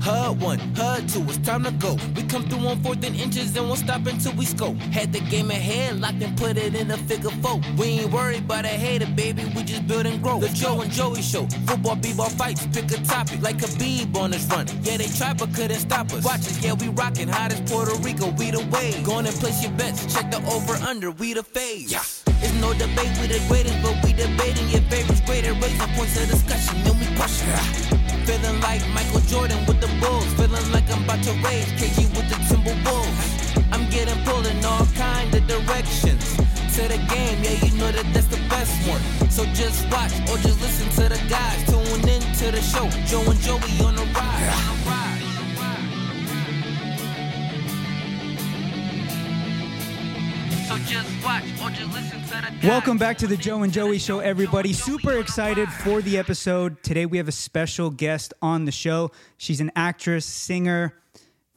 HUD one, HUD two, it's time to go. We come through on fourth and inches and won't stop until we scope. Had the game ahead, locked and put it in a figure four. We ain't worried about a hater, baby, we just build and grow. The Joe and Joey show, football, b-ball fights, pick a topic like Khabib on his run. Yeah, they tried but couldn't stop us. Watch us, yeah, we rockin', hot as Puerto Rico, we the way. Go on and place your bets, check the over under, we the phase. Yeah. It's no debate, we the greatest, but we debating your favorites greater. Raising points of discussion, then we push it. Feeling like Michael Jordan with the Bulls. Feeling like I'm about to raise KG with the Timberwolves. I'm getting pulled in all kind of directions. To the game, yeah, you know that that's the best one. So just watch or just listen to the guys. Tune in to the show. Joe and Joey on the ride. So just watch Welcome back to the Joe and Joey Show, everybody. Super excited for the episode. Today we have a special guest on the show. She's an actress, singer,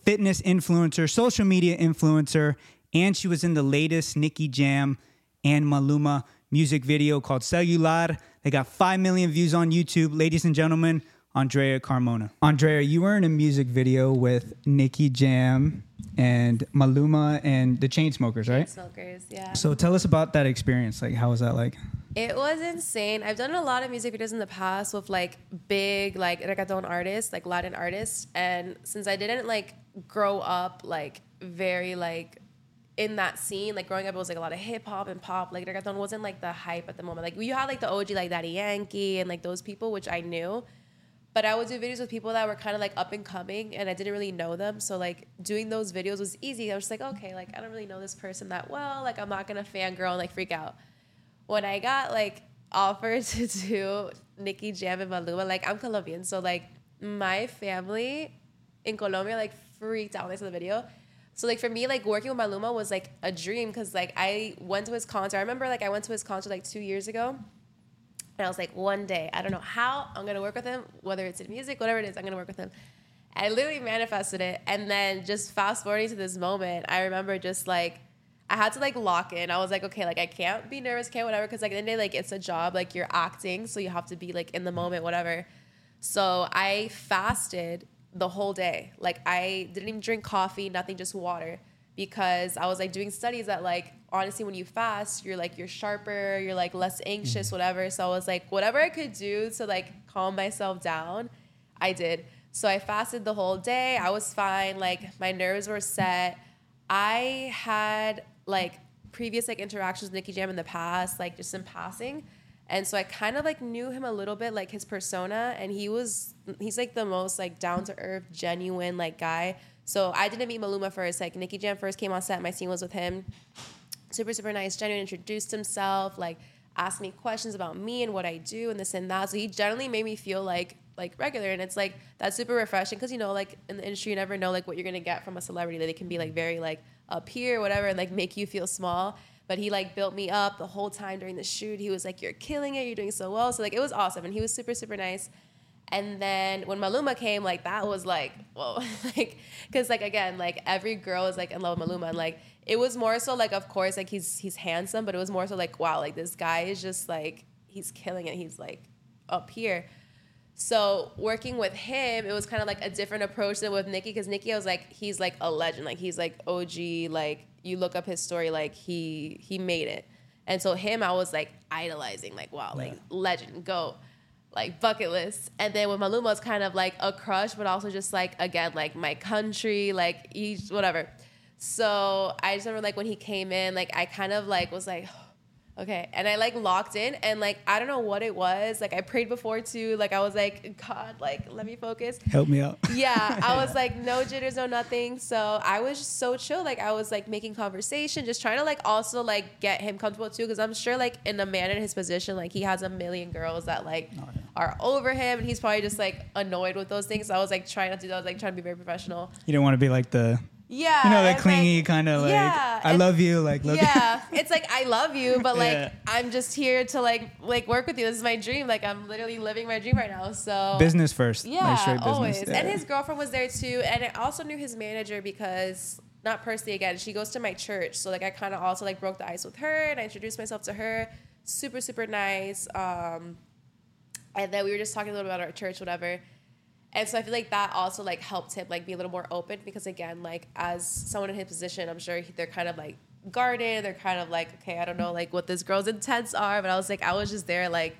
fitness influencer, social media influencer, and she was in the latest Nicky Jam and Maluma music video called Celular. They got 5 million views on YouTube. Ladies and gentlemen, Andrea Carmona. Andrea, you were in a music video with Nicky Jam and Maluma and the Chainsmokers, right? Smokers, yeah. So tell us about that experience. Like, how was that like? It was insane. I've done a lot of music videos in the past with like big like reggaeton artists, like Latin artists, and since I didn't like grow up like very like in that scene, like growing up, it was like a lot of hip hop and pop. Like reggaeton wasn't like the hype at the moment. Like you had like the OG like Daddy Yankee and like those people, which I knew. But I would do videos with people that were kind of like up and coming, and I didn't really know them. So like doing those videos was easy. I was just like, okay, like I don't really know this person that well. Like I'm not gonna fangirl and like freak out. When I got like offered to do Nicky Jam and Maluma, like I'm Colombian, so like my family in Colombia like freaked out when they saw the video. So like for me, like working with Maluma was like a dream because like I went to his concert. I remember like I went to his concert like two years ago. And I was like, one day, I don't know how I'm gonna work with him, whether it's in music, whatever it is, I'm gonna work with him. I literally manifested it. And then just fast forwarding to this moment, I remember just like, I had to like lock in. I was like, okay, like I can't be nervous, can't whatever, because like at the end of the day, like it's a job, like you're acting, so you have to be like in the moment, whatever. So I fasted the whole day. Like I didn't even drink coffee, nothing, just water. Because I was like doing studies that like honestly when you fast, you're like you're sharper, you're like less anxious, mm-hmm. whatever. So I was like, whatever I could do to like calm myself down, I did. So I fasted the whole day. I was fine. Like my nerves were set. I had like previous like interactions with Nicky Jam in the past, like just in passing. And so I kind of like knew him a little bit, like his persona, and he was he's like the most like down to earth, genuine like guy. So I didn't meet Maluma first. Like Nicky Jam first came on set, my scene was with him. Super super nice, genuine. Introduced himself, like asked me questions about me and what I do and this and that. So he generally made me feel like like regular, and it's like that's super refreshing because you know like in the industry you never know like what you're gonna get from a celebrity. Like, they can be like very like up here, whatever, and like make you feel small but he like built me up the whole time during the shoot. He was like, "You're killing it. You're doing so well." So like it was awesome, and he was super super nice. And then when Maluma came, like that was like whoa, like because like again, like every girl is like in love with Maluma, and like it was more so like of course like he's he's handsome, but it was more so like wow, like this guy is just like he's killing it. He's like up here. So working with him, it was kind of like a different approach than with Nicky because Nicky, I was like, he's like a legend, like he's like OG, like you look up his story, like he he made it, and so him, I was like idolizing, like wow, like legend, go, like bucket list. And then with Maluma, it's kind of like a crush, but also just like again, like my country, like each whatever. So I just remember like when he came in, like I kind of like was like. Okay. And I like locked in and like I don't know what it was. Like I prayed before too. Like I was like, God, like let me focus. Help me out. Yeah. I was like, no jitters, no nothing. So I was just so chill. Like I was like making conversation, just trying to like also like get him comfortable too. Cause I'm sure like in a man in his position, like he has a million girls that like Oh, yeah. are over him and he's probably just like annoyed with those things. So I was like trying not to do that. I was like trying to be very professional. You don't want to be like the, Yeah. you know, that clingy like, kind of like, yeah, I love you, like, love yeah, it's like I love you, but like Yeah. I'm just here to like like work with you. This is my dream. Like I'm literally living my dream right now. So. Business first. yeah, like straight business. always. Yeah. And his girlfriend was there too, and I also knew his manager because not personally again. She goes to my church, so like I kind of also like broke the ice with her, and I introduced myself to her. Super super nice. Um, and then we were just talking a little bit about our church, whatever. And so I feel like that also like helped him like be a little more open because again, like as someone in his position, I'm sure he- they're kind of like guarded. They're kind of like, okay, I don't know like what this girl's intents are, but I was like, I was just there like,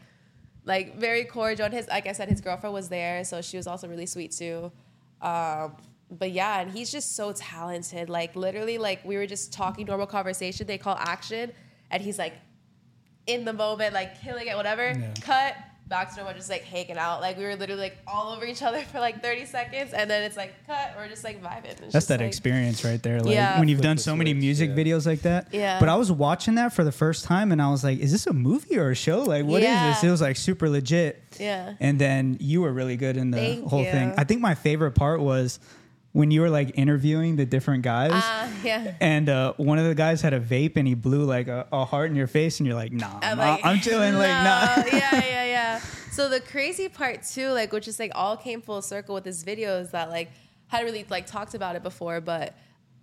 like very cordial. And his, like I said, his girlfriend was there, so she was also really sweet too. Um, but yeah, and he's just so talented. Like literally, like we were just talking normal conversation. They call action, and he's like in the moment, like killing it, whatever. Yeah. Cut back to normal, just like hanging out. Like we were literally like all over each other for like 30 seconds, and then it's like cut. We're just like vibing. It's That's that like- experience right there. Like Yeah. when you've done so many music yeah. videos like that. Yeah. But I was watching that for the first time and I was like, is this a movie or a show? Like, what is Yeah. this? It was like super legit. Yeah. And then you were really good in the Thank whole thing. I think my favorite part was when you were like interviewing the different guys. Uh, yeah. and uh, one of the guys had a vape and he blew like a, a heart in your face and you're like, nah, I'm nah, like, I'm chilling. Like, no, nah. yeah, yeah, yeah. So the crazy part too, like, which is like all came full circle with this video is that like hadn't really like talked about it before, but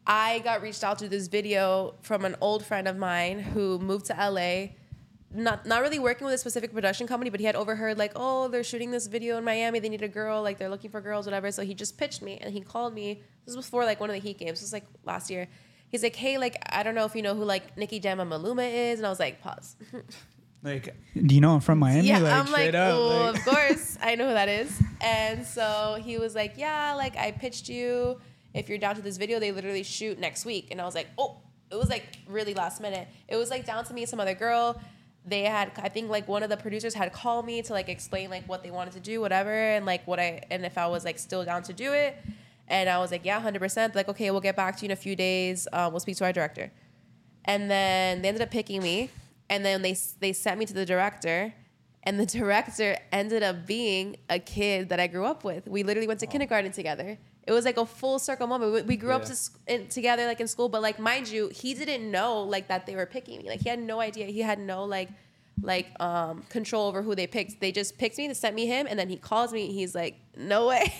I got reached out to this video from an old friend of mine who moved to LA. Not not really working with a specific production company, but he had overheard like, oh, they're shooting this video in Miami. They need a girl, like they're looking for girls, whatever. So he just pitched me and he called me. This was before like one of the Heat games. This was like last year. He's like, hey, like I don't know if you know who like Nicky Jam and Maluma is, and I was like, pause. Like, do you know I'm from Miami? Yeah, like, I'm like, up, oh, like- of course, I know who that is. And so he was like, yeah, like I pitched you. If you're down to this video, they literally shoot next week. And I was like, oh, it was like really last minute. It was like down to me and some other girl. They had, I think like one of the producers had called me to like explain like what they wanted to do, whatever, and like what I and if I was like still down to do it. And I was like, yeah, hundred percent. Like, okay, we'll get back to you in a few days. Um, we'll speak to our director. And then they ended up picking me, and then they they sent me to the director, and the director ended up being a kid that I grew up with. We literally went to kindergarten together. It was like a full circle moment. We, we grew up to, sc- in, together, like in school, but like mind you, he didn't know like that they were picking me. Like he had no idea. He had no like like um control over who they picked. They just picked me, they sent me him, and then he calls me. He's like, "No way."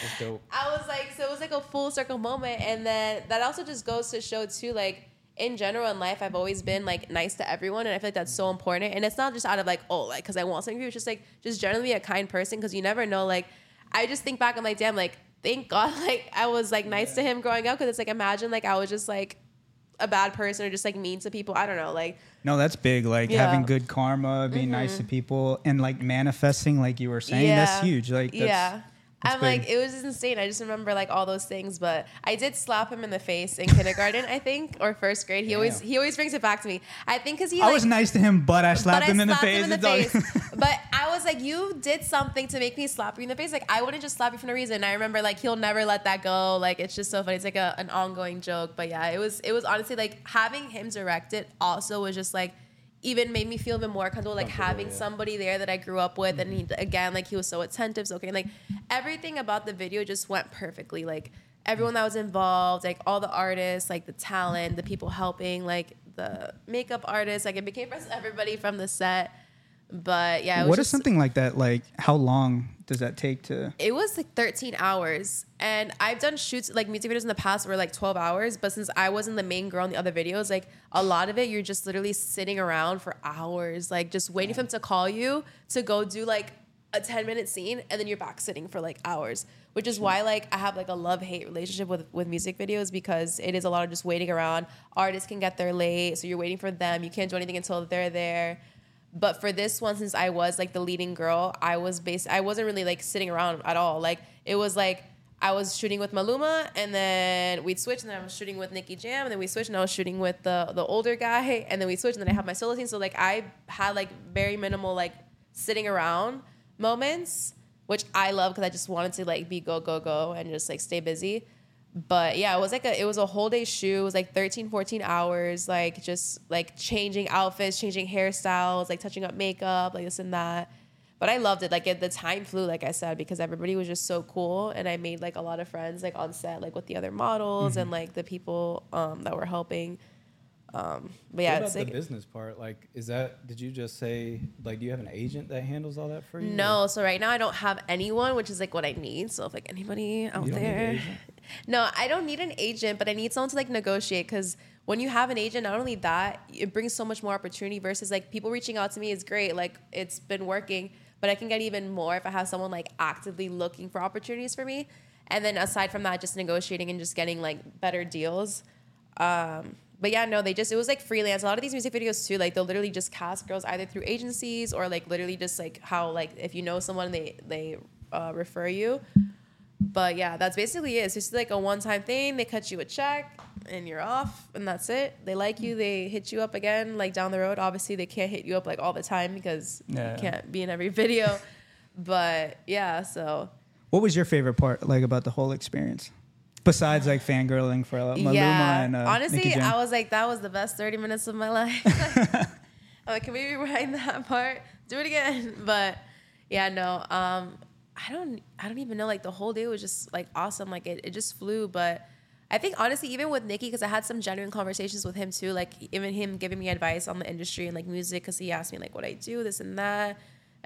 That's dope. I was like, so it was like a full circle moment. And then that also just goes to show too, like in general in life, I've always been like nice to everyone. And I feel like that's so important. And it's not just out of like, oh, like, cause I want something. It's just like, just generally be a kind person. Cause you never know. Like, I just think back, I'm like, damn, like, thank God, like, I was like nice to him growing up. Cause it's like, imagine like I was just like a bad person or just like mean to people. I don't know. Like, No, that's big. Like Yeah. Mm-hmm. having good karma, being nice to people, and like manifesting, like you were saying, that's huge. Like, that's, yeah. That's I'm big. like, it was insane. I just remember like all those things, but I did slap him in the face in kindergarten, I think, or first grade. He always he always brings it back to me. I think because he I like, was nice to him, but I slapped but him I in the slapped face. him in the It's face. but I was like, you did something to make me slap you in the face. Like I wouldn't just slap you for no reason. I remember like he'll never let that go. Like it's just so funny. It's like a, an ongoing joke. But yeah, it was it was honestly like having him direct it also was just like even made me feel even more comfortable like Comfortable, having yeah. somebody there that I grew up with and he mm-hmm. again like he was so attentive so okay and, like everything about the video just went perfectly like everyone that was involved like all the artists like the talent the people helping like the makeup artists like it became friends everybody from the set but yeah it was What is just- something like that? Like, how long does that take to? it was like 13 hours and i've done shoots like music videos in the past were like 12 hours but since i wasn't the main girl in the other videos like a lot of it you're just literally sitting around for hours like just waiting for them to call you to go do like a 10 minute scene and then you're back sitting for like hours which is why like i have like a love hate relationship with with music videos because it is a lot of just waiting around artists can get there late so you're waiting for them you can't do anything until they're there but for this one, since I was like the leading girl, I was based. I wasn't really like sitting around at all. Like it was like I was shooting with Maluma, and then we'd switch, and then I was shooting with Nicky Jam, and then we switched, and I was shooting with the the older guy, and then we switched, and then I had my solo scene. So like I had like very minimal like sitting around moments, which I love because I just wanted to like be go go go and just like stay busy but yeah it was like a it was a whole day shoot it was like 13 14 hours like just like changing outfits changing hairstyles like touching up makeup like this and that but i loved it like it, the time flew like i said because everybody was just so cool and i made like a lot of friends like on set like with the other models Mm-hmm. and like the people um that were helping um but yeah what it's about like the business part? Like, is that? Did you just say like? Do you have an agent that handles all that for you? No, so right now I don't have anyone, which is like what I need. So if like anybody out You don't need an there? No, I don't need an agent, but I need someone to like negotiate because when you have an agent, not only that, it brings so much more opportunity versus like people reaching out to me is great, like it's been working, but I can get even more if I have someone like actively looking for opportunities for me. And then aside from that, just negotiating and just getting like better deals. Um, but yeah, no, they just it was like freelance. A lot of these music videos too, like they'll literally just cast girls either through agencies or like literally just like how like if you know someone they they uh, refer you. But yeah, that's basically it. It's just like a one time thing. They cut you a check and you're off, and that's it. They like you. They hit you up again, like down the road. Obviously, they can't hit you up like all the time because Yeah. you can't be in every video. but yeah, so What was your favorite part like about the whole experience? Besides like fangirling for uh, Maluma yeah. and uh, Honestly, Nicky I was like, that was the best 30 minutes of my life. I'm like, can we rewind that part? Do it again. But yeah, no. Um, I don't I don't even know. Like the whole day was just like awesome. Like it, it just flew. But I think honestly, even with Nicky, because I had some genuine conversations with him too, like even him giving me advice on the industry and like music, because he asked me like what I do, this and that.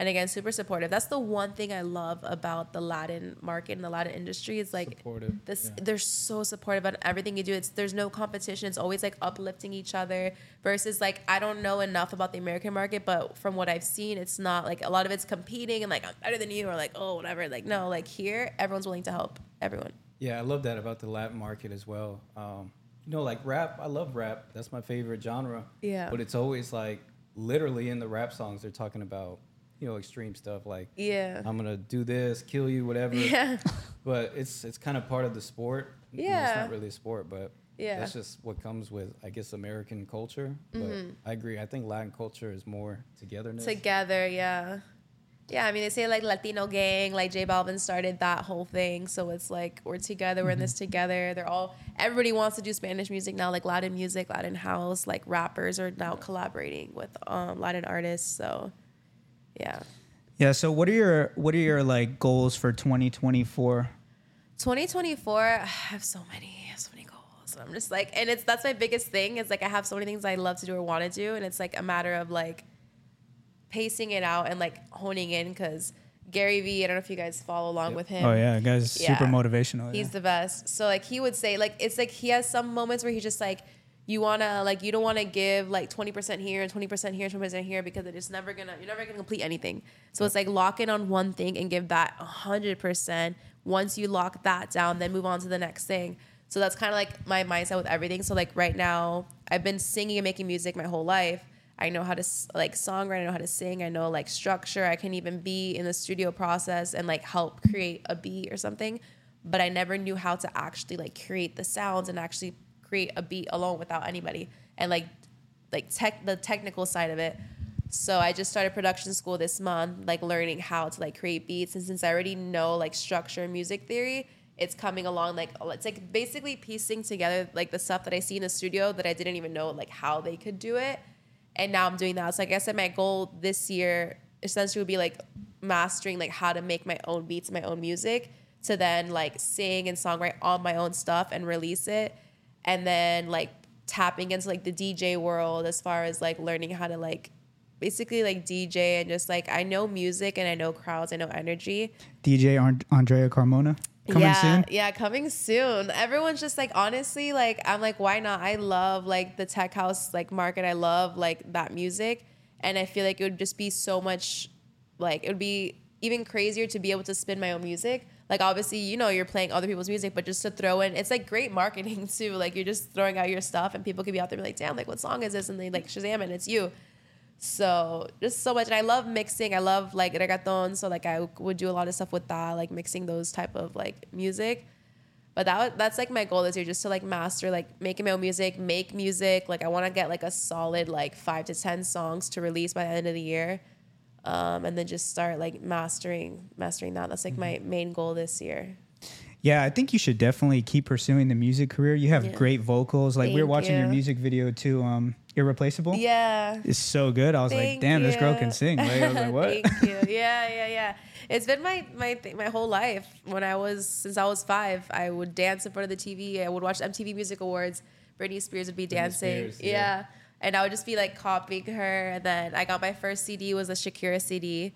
And again, super supportive. That's the one thing I love about the Latin market and the Latin industry. Is like Supportive, this yeah. they're so supportive on everything you do. It's there's no competition. It's always like uplifting each other. Versus like I don't know enough about the American market, but from what I've seen, it's not like a lot of it's competing and like I'm better than you or like oh whatever. Like no, like here everyone's willing to help everyone. Yeah, I love that about the Latin market as well. Um, you know, like rap, I love rap. That's my favorite genre. Yeah. But it's always like literally in the rap songs, they're talking about, you know, extreme stuff like, Yeah. I'm gonna do this, kill you, whatever. Yeah. But it's it's kind of part of the sport. You know, it's not really a sport, but Yeah. that's just what comes with, I guess, American culture. But Mm-hmm. I agree. I think Latin culture is more togetherness. Together, yeah. Yeah, I mean they say like Latino gang, like J Balvin started that whole thing. So it's like we're together, we're in this together. They're all everybody wants to do Spanish music now, like Latin music, Latin house, like rappers are now collaborating with um Latin artists. So yeah. yeah. So what are your what are your like goals for 2024? 2024, I have so many, so many goals. And I'm just like, and it's that's my biggest thing. It's like I have so many things I love to do or want to do, and it's like a matter of like pacing it out and like honing in because Gary Vee, I don't know if you guys follow along with him. Oh yeah, guys, Yeah. super motivational. He's yeah. the best. So like he would say like it's like he has some moments where he's just like you wanna like you don't wanna give like twenty percent here and twenty percent here, twenty percent here because it's never gonna you're never gonna complete anything. So it's like lock in on one thing and give that hundred percent. Once you lock that down, then move on to the next thing. So that's kind of like my mindset with everything. So like right now, I've been singing and making music my whole life. I know how to like songwrite. I know how to sing. I know like structure. I can even be in the studio process and like help create a beat or something. But I never knew how to actually like create the sounds and actually create a beat alone without anybody and like like tech the technical side of it. So I just started production school this month, like learning how to like create beats. And since I already know like structure and music theory, it's coming along like it's like basically piecing together like the stuff that I see in the studio that I didn't even know like how they could do it. And now I'm doing that. So like I said, my goal this year essentially would be like mastering like how to make my own beats, my own music, to then like sing and songwrite on my own stuff and release it. And then like tapping into like the DJ world as far as like learning how to like basically like DJ and just like I know music and I know crowds, I know energy. DJ And- Andrea Carmona coming yeah, soon. Yeah, coming soon. Everyone's just like honestly, like I'm like, why not? I love like the tech house like market. I love like that music. And I feel like it would just be so much like it would be even crazier to be able to spin my own music. Like obviously, you know, you're playing other people's music, but just to throw in it's like great marketing too. Like you're just throwing out your stuff and people could be out there like, damn, like what song is this? And they like Shazam and it's you. So just so much, and I love mixing. I love like reggaeton, so like I would do a lot of stuff with that, like mixing those type of like music. But that that's like my goal this year, just to like master like making my own music, make music. Like I want to get like a solid like five to ten songs to release by the end of the year, um, and then just start like mastering mastering that. That's like my main goal this year. Yeah, I think you should definitely keep pursuing the music career. You have Yeah. great vocals. Like we were Thank watching your music video too, um, Irreplaceable. Yeah. It's so good. I was like, Thank damn, this girl can sing. Like, I was like, what? Thank you. Yeah, yeah, yeah. It's been my my th- my whole life. When I was since I was five, I would dance in front of the TV. I would watch MTV Music Awards. Britney Spears would be dancing. Spears, yeah. yeah. And I would just be like copying her. And then I got my first CD was a Shakira CD,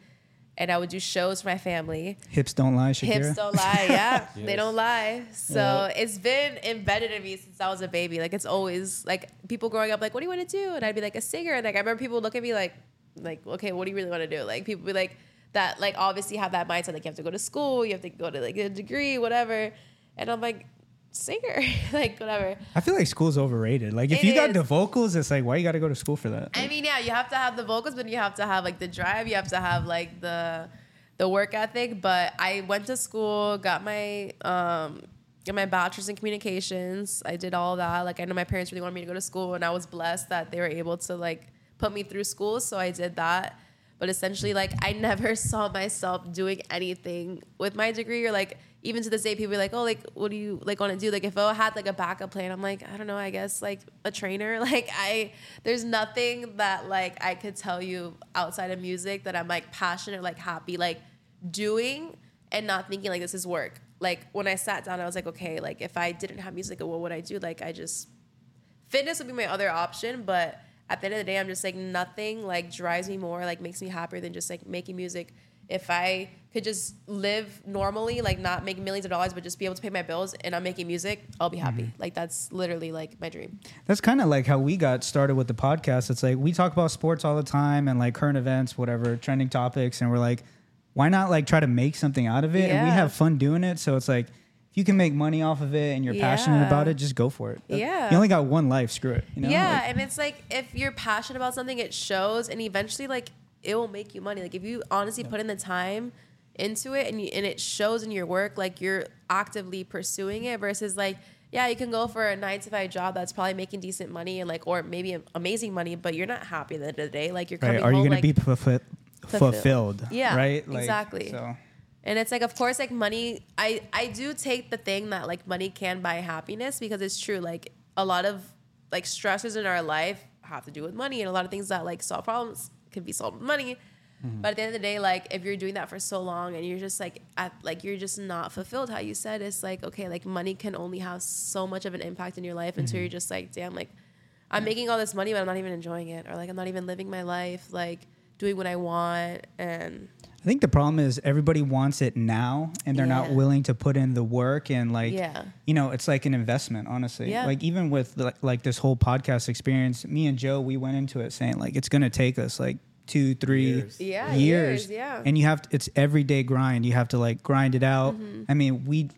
and I would do shows for my family. Hips don't lie, Shakira. Hips don't lie. Yeah, they don't lie. So Yeah. it's been embedded in me since I was a baby. Like it's always like people growing up, like, what do you want to do? And I'd be like a singer. And like I remember people look at me like, like, okay, what do you really want to do? Like people be like, that like obviously have that mindset like you have to go to school, you have to go to like a degree, whatever. And I'm like, singer, like whatever. I feel like school's overrated. Like if It you got is. the vocals, it's like why you got to go to school for that? I mean, yeah, you have to have the vocals, but you have to have like the drive. You have to have like the the work ethic. But I went to school, got my um got my bachelor's in communications. I did all that. Like I know my parents really wanted me to go to school, and I was blessed that they were able to like put me through school. So I did that. But essentially, like I never saw myself doing anything with my degree, or like even to this day, people are like, "Oh, like what do you like want to do?" Like if I had like a backup plan, I'm like, I don't know. I guess like a trainer. Like I, there's nothing that like I could tell you outside of music that I'm like passionate, like happy, like doing, and not thinking like this is work. Like when I sat down, I was like, okay, like if I didn't have music, what would I do? Like I just fitness would be my other option, but at the end of the day, I'm just like nothing like drives me more, like makes me happier than just like making music. If I could just live normally, like not make millions of dollars, but just be able to pay my bills and I'm making music, I'll be happy. Mm-hmm. Like that's literally like my dream. That's kind of like how we got started with the podcast. It's like we talk about sports all the time and like current events, whatever, trending topics, and we're like, why not like try to make something out of it? And we have fun doing it. So it's like if you can make money off of it and you're passionate about it, just go for it. Yeah. You only got one life, screw it. You know? yeah, Like, and it's like if you're passionate about something, it shows, and eventually, like it will make you money. Like if you honestly put in the time into it, and you, and it shows in your work, like you're actively pursuing it, versus like yeah, you can go for a nine to five job that's probably making decent money and like or maybe amazing money, but you're not happy at the end of the day. Like you're coming right. Are you home going like, to be fulfilled? fulfilled. fulfilled? Yeah, Right? Like, exactly. So. And it's like, of course, like money. I I do take the thing that like money can buy happiness because it's true. Like a lot of like stresses in our life have to do with money, and a lot of things that like solve problems can be solved with money. Mm-hmm. But at the end of the day, like if you're doing that for so long and you're just like at like you're just not fulfilled, how you said, it's like okay, like money can only have so much of an impact in your life until you're mm-hmm. just like, damn, like I'm making all this money, but I'm not even enjoying it, or like I'm not even living my life, like doing what I want, and I think the problem is everybody wants it now and they're not willing to put in the work and like Yeah. you know it's like an investment honestly. Yeah. like even with like, like this whole podcast experience me and joe we went into it saying like it's gonna take us like two three Years. Yeah, years years, yeah. and you have to, it's everyday grind you have to like grind it out Mm-hmm. i mean we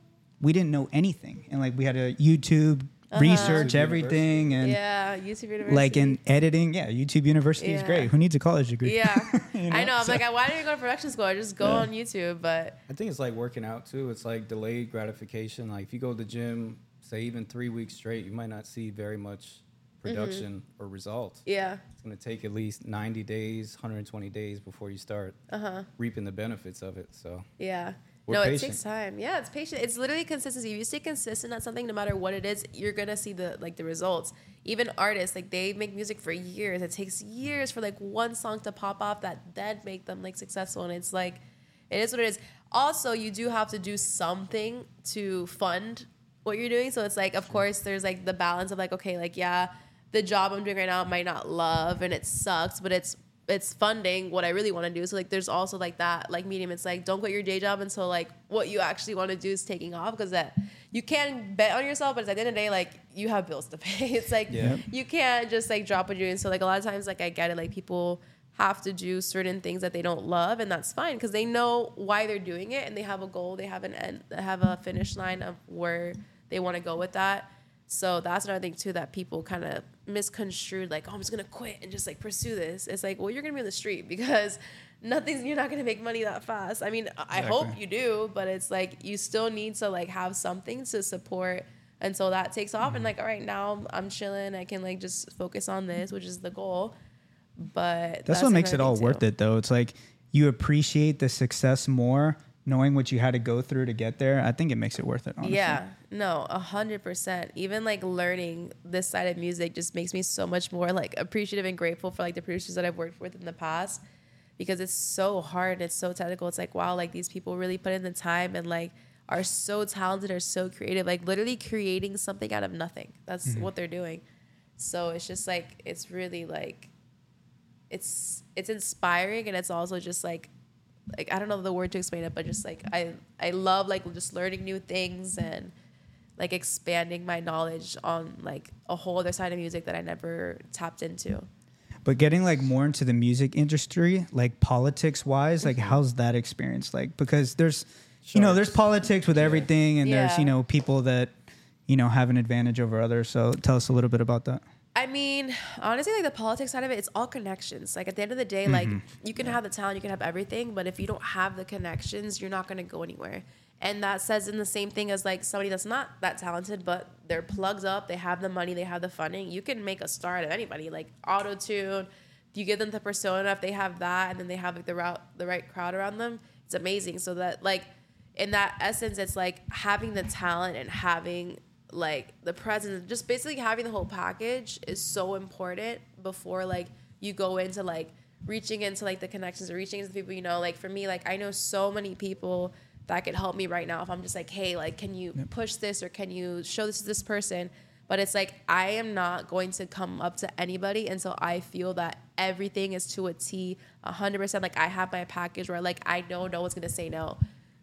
we didn't know anything and like we had to youtube Uh-huh. research YouTube everything and yeah, YouTube University. like in editing yeah youtube university is great who needs a college degree Yeah, You I know? know. I'm So- like, why didn't you go to production school? I just go on YouTube. But I think it's like working out too. It's like delayed gratification. Like if you go to the gym, say even three weeks straight, you might not see very much Mm-hmm. production or results. yeah, It's gonna take at least 90 days, 120 days before you start uh-huh. reaping the benefits of it. So yeah. No, patient. it takes time. Yeah, it's patient. It's literally consistency. If you stay consistent at something, no matter what it is, you're gonna see the like the results. Even artists, like they make music for years. It takes years for like one song to pop off that then make them like successful. And it's like, it is what it is. Also, you do have to do something to fund what you're doing. So it's like, of course, there's like the balance of like, okay, like yeah, the job I'm doing right now I might not love and it sucks, but it's it's funding what I really want to do. So like there's also like that like medium. It's like don't quit your day job until like what you actually want to do is taking off because that you can bet on yourself, but at the end of the day, like you have bills to pay. It's like Yeah. you can't just like drop what you're doing. So like a lot of times like I get it, like people have to do certain things that they don't love and that's fine because they know why they're doing it and they have a goal, they have an end, they have a finish line of where they want to go with that. So that's another thing too that people kind of misconstrued, like, oh, I'm just gonna quit and just like pursue this. It's like, well, you're gonna be on the street because nothing's you're not gonna make money that fast. I mean, I hope you do, but it's like you still need to like have something to support until that takes off. And mm-hmm. like, all right, now I'm, chilling. I can like just focus on this, which is the goal. But That's, what makes it all thing, worth it, though. It's like you appreciate the success more, knowing what you had to go through to get there. I think it makes it worth it. Honestly. Yeah, no, a hundred percent. Even like learning this side of music just makes me so much more like appreciative and grateful for like the producers that I've worked with in the past because it's so hard. It's so technical. It's like wow, like these people really put in the time and like are so talented, are so creative, like literally creating something out of nothing. That's mm-hmm. what they're doing. So it's just like it's really like it's it's inspiring and it's also just like like I don't know the word to explain it, but just like I I love like just learning new things and like expanding my knowledge on like a whole other side of music that I never tapped into. But getting like more into the music industry, like politics wise, like Mm-hmm. how's that experience like? Because there's, you know, there's politics with everything, and there's you know people that, you know, have an advantage over others. So tell us a little bit about that. I mean, honestly, like the politics side of it, it's all connections. Like at the end of the day, like mm-hmm. you can have the talent, you can have everything, but if you don't have the connections, you're not gonna go anywhere. And that says in the same thing as like somebody that's not that talented, but they're plugged up, they have the money, they have the funding. You can make a star out of anybody. Like auto tune, you give them the persona, if they have that, and then they have like the route, the right crowd around them, it's amazing. So that like in that essence, it's like having the talent and having like the presence, just basically having the whole package is so important before like you go into like reaching into like the connections or reaching into the people you know. Like for me, like I know so many people that could help me right now if I'm just like, hey, like can you push this or can you show this to this person? But it's like I am not going to come up to anybody until I feel that everything is to a T, hundred percent. Like I have my package where like I know no one's gonna say no.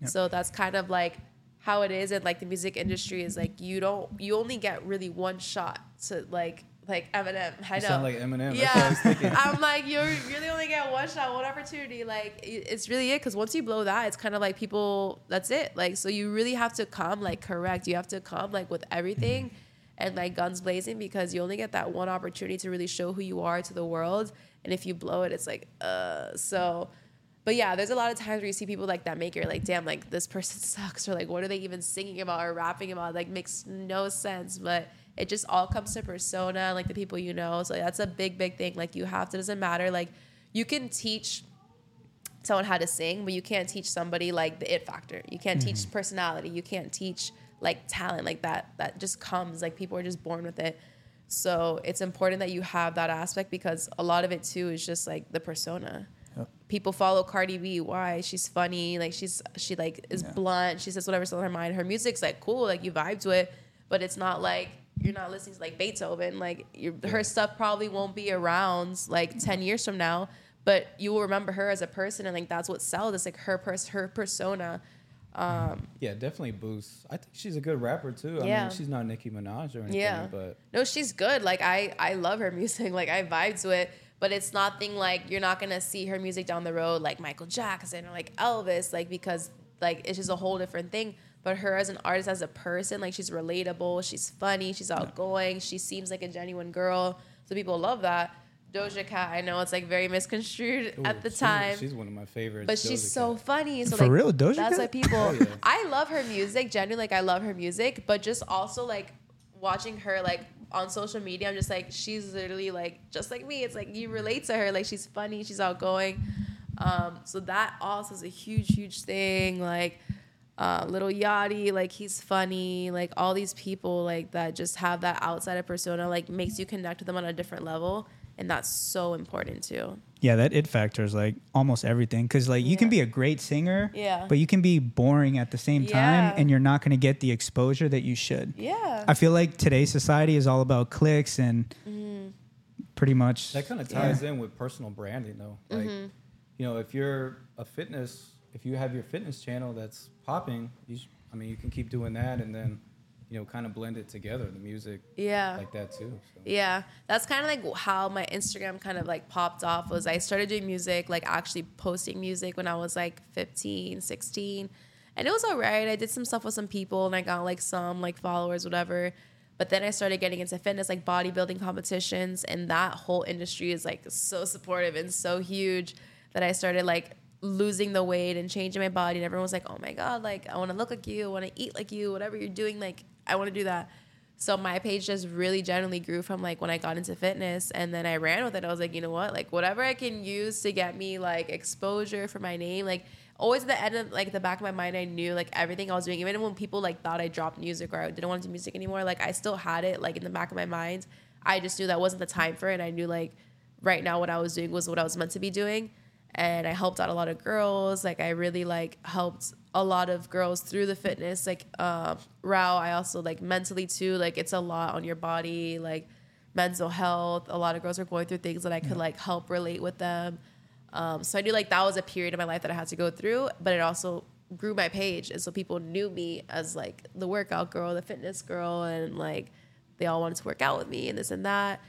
So that's kind of like how it is in like the music industry is like you don't you only get really one shot to like like Eminem. I You know. sound like Eminem. What I Yeah. I'm like you really only get one shot, one opportunity. Like it's really it because once you blow that, it's kind of like people. That's it. Like so, you really have to come like correct. You have to come like with everything, and like guns blazing because you only get that one opportunity to really show who you are to the world. And if you blow it, it's like uh. So, but yeah, there's a lot of times where you see people like that make it like, damn, like this person sucks, or like what are they even singing about or rapping about? Like makes no sense, but it just all comes to persona, like the people you know. So that's a big, big thing. Like you have to, doesn't matter. Like you can teach someone how to sing, but you can't teach somebody like the it factor. You can't teach mm-hmm. personality. You can't teach like talent like that. That just comes. Like people are just born with it. So it's important that you have that aspect because a lot of it too is just like the persona. People follow Cardi B. Why? She's funny. Like she's she like is blunt. She says whatever's on her mind. Her music's like cool. Like you vibe to it, but it's not like you're not listening to like Beethoven. Like her stuff probably won't be around like ten years from now, but you will remember her as a person, and like that's what sells. It's like her pers- her persona. Um, Yeah, definitely boosts. I think she's a good rapper too. I Yeah. mean, she's not Nicki Minaj or anything, Yeah. but No, she's good. Like I, I love her music. Like I vibe to it. But it's nothing like you're not gonna see her music down the road like Michael Jackson or like Elvis, like because like it's just a whole different thing. But her as an artist, as a person, like she's relatable, she's funny, she's outgoing, she seems like a genuine girl. So people love that. Doja Cat, I know it's like very misconstrued ooh, at the she's- time. she's one of my favorites. But she's Doja so funny. So For like, real, Doja That's Cat? why people. Oh, yeah. I love her music. Genuinely, like I love her music. But just also like watching her like on social media, I'm just like she's literally like just like me. It's like you relate to her. Like she's funny. She's outgoing. Um, so that also is a huge, huge thing. Like uh, Lil Yachty, like he's funny. Like all these people like that just have that outside of persona. Like makes you connect with them on a different level, and that's so important too. Yeah, that it factor is like almost everything because like you can be a great singer, Yeah. but you can be boring at the same time, Yeah. and you're not going to get the exposure that you should. Yeah. I feel like today's society is all about clicks and Mm-hmm. pretty much That kind of ties in with personal branding, though. Like, Mm-hmm. you know, if you're a fitness, if you have your fitness channel that's popping, you sh- I mean, you can keep doing that, and then, you know, kind of blend it together, the music, Yeah. like that too. So. Yeah, that's kind of like how my Instagram kind of like popped off was I started doing music, like actually posting music when I was like 15, 16. And it was all right. I did some stuff with some people and I got like some like followers, whatever. But then I started getting into fitness, like bodybuilding competitions, and that whole industry is like so supportive and so huge that I started like losing the weight and changing my body. And everyone was like, oh my God, like I wanna look like you, I wanna eat like you, whatever you're doing, like I wanna do that. So my page just really generally grew from like when I got into fitness and then I ran with it. I was like, you know what? Like whatever I can use to get me like exposure for my name, like always at the end of like the back of my mind, I knew like everything I was doing, even when people like thought I dropped music or I didn't want to do music anymore, like I still had it like in the back of my mind. I just knew that wasn't the time for it. And I knew like right now what I was doing was what I was meant to be doing. And I helped out a lot of girls. Like I really like helped a lot of girls through the fitness like uh route. I also like mentally too. Like it's a lot on your body, like mental health. A lot of girls are going through things that I could like help relate with them. Um, so I knew like that was a period of my life that I had to go through, but it also grew my page, and so people knew me as like the workout girl, the fitness girl, and like they all wanted to work out with me and this and that.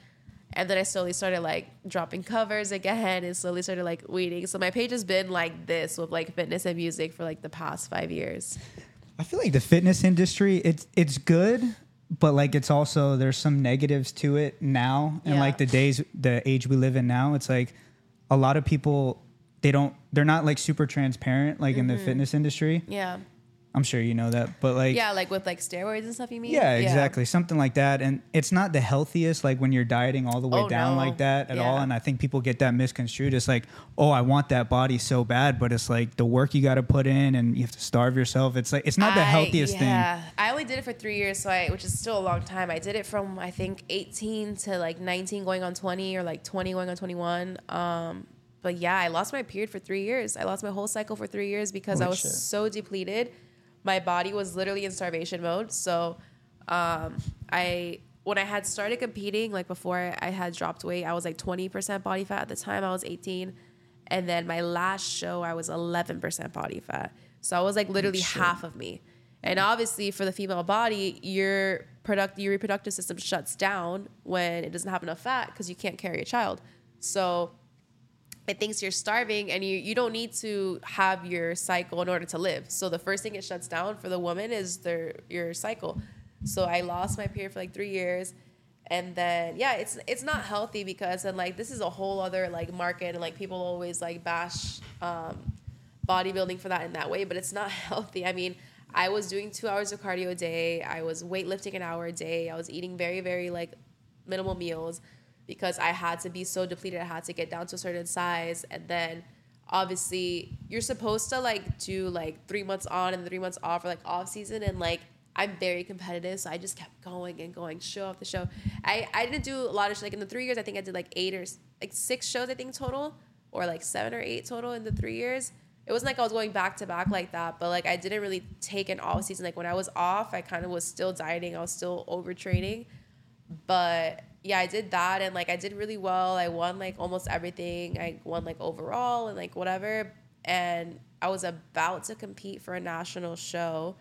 And then I slowly started like dropping covers again and slowly started like weeding. So my page has been like this with like fitness and music for like the past five years. I feel like the fitness industry, it's it's good, but like it's also there's some negatives to it now, and Yeah. like the days, the age we live in now, it's like a lot of people they don't they're not like super transparent like in the mm-hmm. fitness industry. Yeah. I'm sure you know that, but like Yeah, like with like steroids and stuff you mean? Yeah, exactly. Something like that. And it's not the healthiest, like when you're dieting all the way Oh, down no. like that at all. And I think people get that misconstrued. It's like, oh, I want that body so bad, but it's like the work you got to put in and you have to starve yourself. It's like, it's not the I- healthiest yeah. I only did it for three years, so I, which is still a long time. I did it from I think 18 to like 19, going on 20, or like 20 going on 21. Um, but yeah, I lost my period for three years. I lost my whole cycle for three years because I was shit. so depleted. My body was literally in starvation mode. So, um, I when I had started competing, like before I had dropped weight, I was like 20% body fat at the time. I was 18. And then my last show, I was 11% body fat. So I was like literally half of me. And obviously, for the female body, your product, your reproductive system shuts down when it doesn't have enough fat because you can't carry a child. So it thinks you're starving and you, you don't need to have your cycle in order to live. So the first thing it shuts down for the woman is their your cycle. So I lost my period for like three years. And then yeah, it's it's not healthy because and like this is a whole other like market and like people always like bash um, bodybuilding for that in that way, but it's not healthy. I mean, I was doing two hours of cardio a day. I was weightlifting an hour a day. I was eating very, very like minimal meals because I had to be so depleted. I had to get down to a certain size. And then obviously you're supposed to like do like three months on and three months off or like off season. And like I'm very competitive. So I just kept going and going show after show. I, I didn't do a lot of, like in the three years, I think I did like eight or like six shows, I think total or like seven or eight total in the three years. It wasn't like I was going back to back like that, but like I didn't really take an off season. Like when I was off, I kind of was still dieting. I was still overtraining. But yeah, I did that and like I did really well. I won like almost everything. I won like overall and like whatever. And I was about to compete for a national show.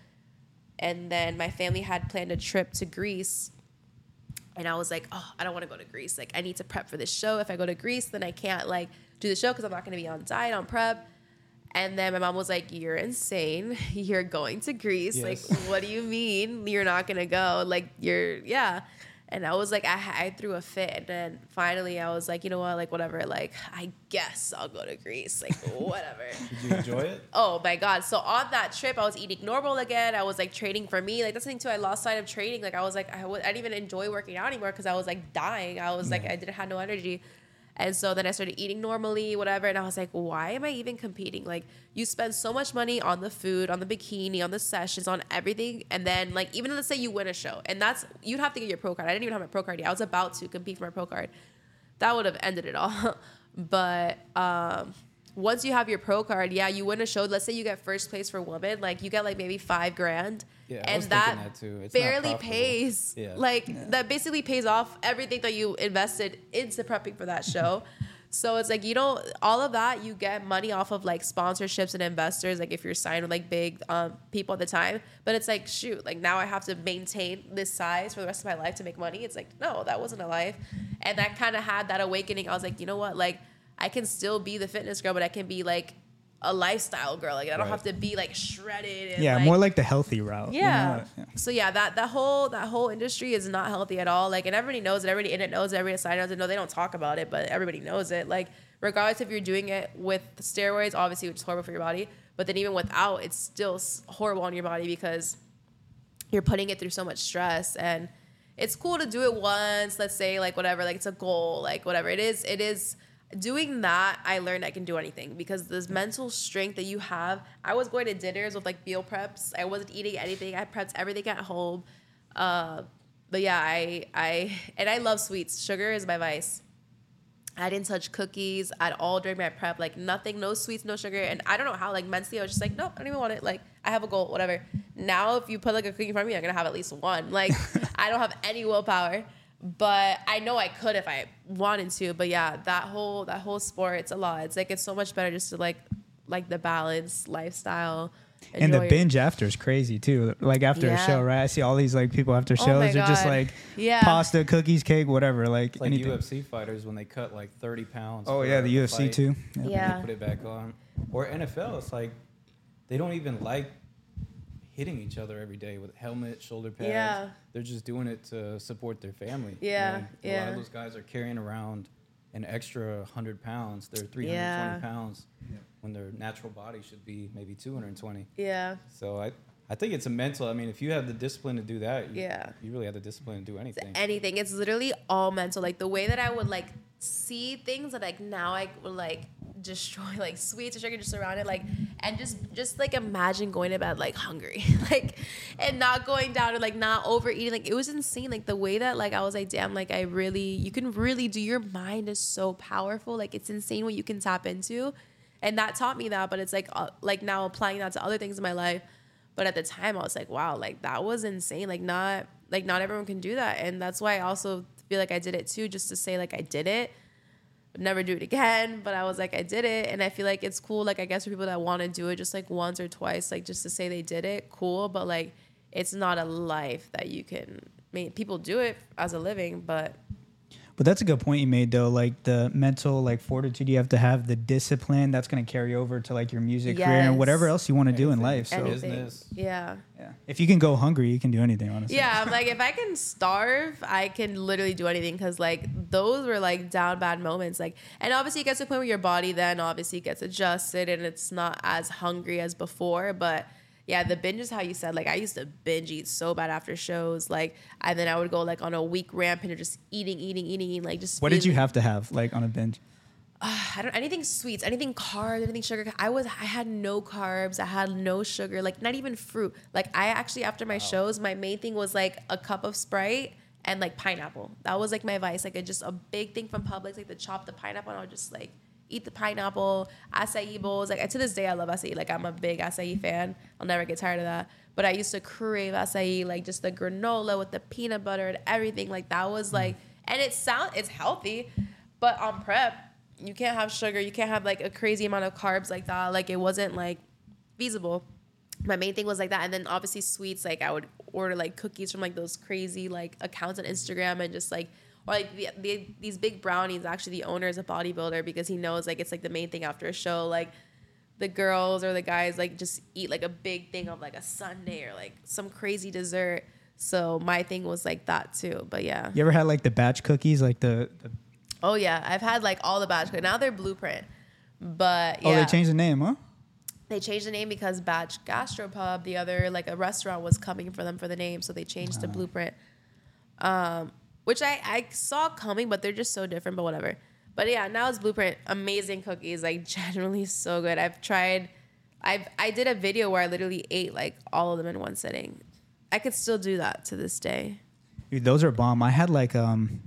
And then my family had planned a trip to Greece. And I was like, oh, I don't want to go to Greece. Like, I need to prep for this show. If I go to Greece, then I can't like do the show because I'm not going to be on diet, on prep. And then my mom was like, You're insane. You're going to Greece. Yes. Like, what do you mean you're not going to go? Like, you're, yeah. And I was like, I, I threw a fit. And then finally, I was like, you know what? Like, whatever. Like, I guess I'll go to Greece. Like, whatever. Did you enjoy it? Oh my god! So on that trip, I was eating normal again. I was like training for me. Like that's the thing too. I lost sight of training. Like I was like I w- I didn't even enjoy working out anymore because I was like dying. I was like I didn't have no energy. And so then I started eating normally, whatever. And I was like, why am I even competing? Like you spend so much money on the food, on the bikini, on the sessions, on everything, and then like even let's say you win a show, and that's you'd have to get your pro card. I didn't even have my pro card yet. I was about to compete for my pro card. That would have ended it all. but um once you have your pro card, yeah, you win a show. Let's say you get first place for women, like you get like maybe five grand, Yeah, I and was that, that too. It's barely profitable. pays. Yeah. Like that basically pays off everything that you invested into prepping for that show. so it's like you don't all of that you get money off of like sponsorships and investors. Like if you're signed with like big um, people at the time, but it's like shoot, like now I have to maintain this size for the rest of my life to make money. It's like no, that wasn't a life, and that kind of had that awakening. I was like, you know what, like. I can still be the fitness girl, but I can be like a lifestyle girl. Like I don't Right. have to be like shredded. And, Yeah, like, more like the healthy route. you know? yeah. Yeah. So yeah, that that whole that whole industry is not healthy at all. Like, and everybody knows it. Everybody in it knows. it, Everybody outside knows it. No, they don't talk about it, but everybody knows it. Like, regardless if you're doing it with steroids, obviously, which is horrible for your body, but then even without, it's still horrible on your body because you're putting it through so much stress and it's cool to do it once let's say like whatever like it's a goal like whatever it is it is doing that i learned i can do anything because this mental strength that you have i was going to dinners with like meal preps i wasn't eating anything i prepped everything at home uh, but yeah i i and i love sweets sugar is my vice I didn't touch cookies at all during my prep. Like nothing, no sweets, no sugar. And I don't know how. Like mentally, I was just like, nope, I don't even want it. Like I have a goal, whatever. Now, if you put like a cookie in front of me, I'm gonna have at least one. Like I don't have any willpower, but I know I could if I wanted to. But yeah, that whole that whole sport, it's a lot. It's like it's so much better just to like like the balance lifestyle. and the binge after is crazy too. Like after a show, right? I see all these like people after Oh shows. my They're just like Yeah. pasta, cookies, cake, whatever. Like, It's like anything. UFC fighters when they cut like 30 pounds. Oh yeah, the UFC fight, too. and Yeah. They put it back on. Or NFL, it's like they don't even like hitting each other every day with helmet, shoulder pads. Yeah. They're just doing it to support their family. you Yeah, know? A lot of those guys are carrying around an extra 100 pounds. They're 320 Yeah. pounds when their natural body should be maybe 220. Yeah. So I, I think it's a mental. I mean, if you have the discipline to do that, you, Yeah. you really have the discipline to do anything. anything. It's literally all mental. Like the way that I would like see things that like now I would like destroy like sweets or sugar just around it like and just just like imagine going to bed like hungry like and not going down and like not overeating like it was insane like the way that like I was like damn like I really you can really do your mind is so powerful like it's insane what you can tap into and that taught me that but it's like uh, like now applying that to other things in my life but at the time I was like wow like that was insane like not like not everyone can do that and that's why I also feel like I did it too just to say like I did it. But never do it again but I was like I did it. And I feel like it's cool like I guess for people that want to do it just like once or twice like just to say they did it cool. But like it's not a life that you can mean people do it as a living but But that's a good point you made though. Like the mental like fortitude you have to have, the discipline that's going to carry over to like your music career and whatever else you want to do in life. So anything business. yeah yeah, if you can go hungry, you can do anything. Honestly. Yeah, I'm like if I can starve, I can literally do anything because like those were like down bad moments. Like, and obviously it gets to a point where your body then obviously gets adjusted and it's not as hungry as before. But yeah, the binge is how you said. Like I used to binge eat so bad after shows. Like, and then I would go like on a week rampage of just eating, eating, eating, eating. Like just What did you have to have like on a binge? Uh, I don't anything sweets, anything carbs, anything sugar. I was I had no carbs, I had no sugar, like not even fruit. Like I actually after my shows, my main thing was like a cup of Sprite and like pineapple. That was like my vice. Like a, just a big thing from Publix, like to chop the pineapple and I would just like eat the pineapple, acai bowls. Like to this day I love acai. Like I'm a big acai fan. I'll never get tired of that. But I used to crave acai, like just the granola with the peanut butter and everything. Like that was mm. like and it sound it's healthy, but on prep you can't have sugar you can't have like a crazy amount of carbs like that like it wasn't like feasible my main thing was like that and then obviously sweets like i would order like cookies from like those crazy like accounts on instagram and just like or like the, the, these big brownies actually the owner is a bodybuilder because he knows like it's like the main thing after a show like the girls or the guys like just eat like a big thing of like a sundae or like some crazy dessert so my thing was like that too but yeah You ever had like the batch cookies, like the, the Oh yeah, I've had like all the batch. Now they're Blueprint, but yeah, oh they changed the name, huh? they changed the name because Batch Gastropub, the other like a restaurant, was coming for them for the name, so they changed to Blueprint. Um, which I I saw coming, but they're just so different. But whatever. But yeah, now it's Blueprint. Amazing cookies, like generally so good. I've tried. I've I did a video where I literally ate like all of them in one sitting. I could still do that to this day. Dude, those are bomb. I had like um,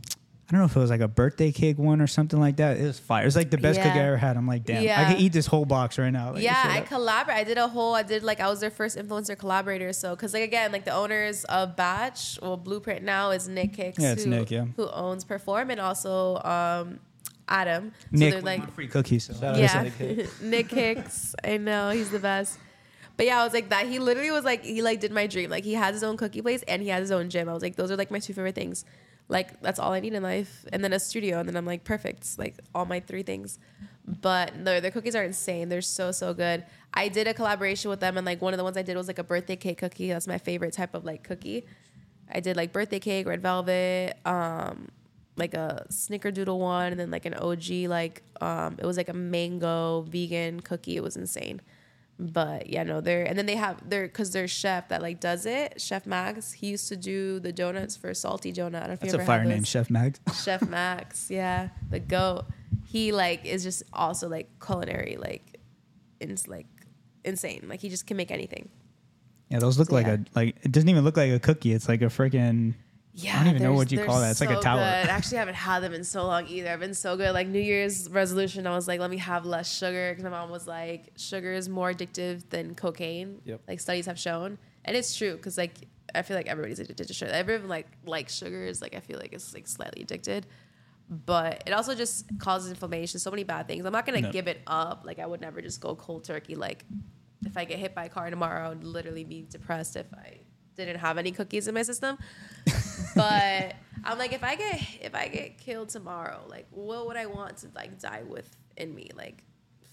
I don't know if it was like a birthday cake one or something like that. It was fire. It was like the best cookie I ever had. I'm like, damn, I Yeah. could eat this whole box right now. Like, yeah, I up. collaborate. I did a whole. I did like I was their first influencer collaborator. So because like again, like the owners of Batch, well, Blueprint now is Nick Hicks. Yeah, it's who, Nick, yeah. who owns Perform and also um, Adam. So Nick, they're like free cookies. So. Shout out to yeah, Nick Hicks. Nick Hicks. I know he's the best. But yeah, I was like that. He literally was like he like did my dream. Like he has his own cookie place and he has his own gym. I was like those are like my two favorite things. Like that's all I need in life. And then a studio, and then I'm like perfect. It's like all my three things. But no, their cookies are insane. They're so so good. I did a collaboration with them, and like one of the ones I did was like a birthday cake cookie. That's my favorite type of like cookie. I did like birthday cake, red velvet, um, like a snickerdoodle one, and then like an OG like um, it was like a mango vegan cookie. It was insane. But yeah, no, they're and then they have their because their chef that like does it, Chef Max. He used to do the donuts for Salty Donut. I don't know if That's you a ever fire name. Chef Max. Chef Max, yeah, the goat. He like is just also like culinary, like, it's like insane. Like he just can make anything. Yeah, those look like Yeah. a like. It doesn't even look like a cookie. It's like a freaking. Yeah, I don't even know what you call that. It's like a so tower. Good. Actually, I haven't had them in so long either. I've been so good. Like New Year's resolution, I was like, let me have less sugar because my mom was like, sugar is more addictive than cocaine. Yep. Like studies have shown, and it's true because like I feel like everybody's addicted to sugar. Everyone like likes sugars. Like I feel like it's like slightly addicted, but it also just causes inflammation. So many bad things. I'm not gonna No. give it up. Like I would never just go cold turkey. Like if I get hit by a car tomorrow, I would literally be depressed if I didn't have any cookies in my system. but I'm like, if I get if I get killed tomorrow, like, what would I want to like die with in me? Like,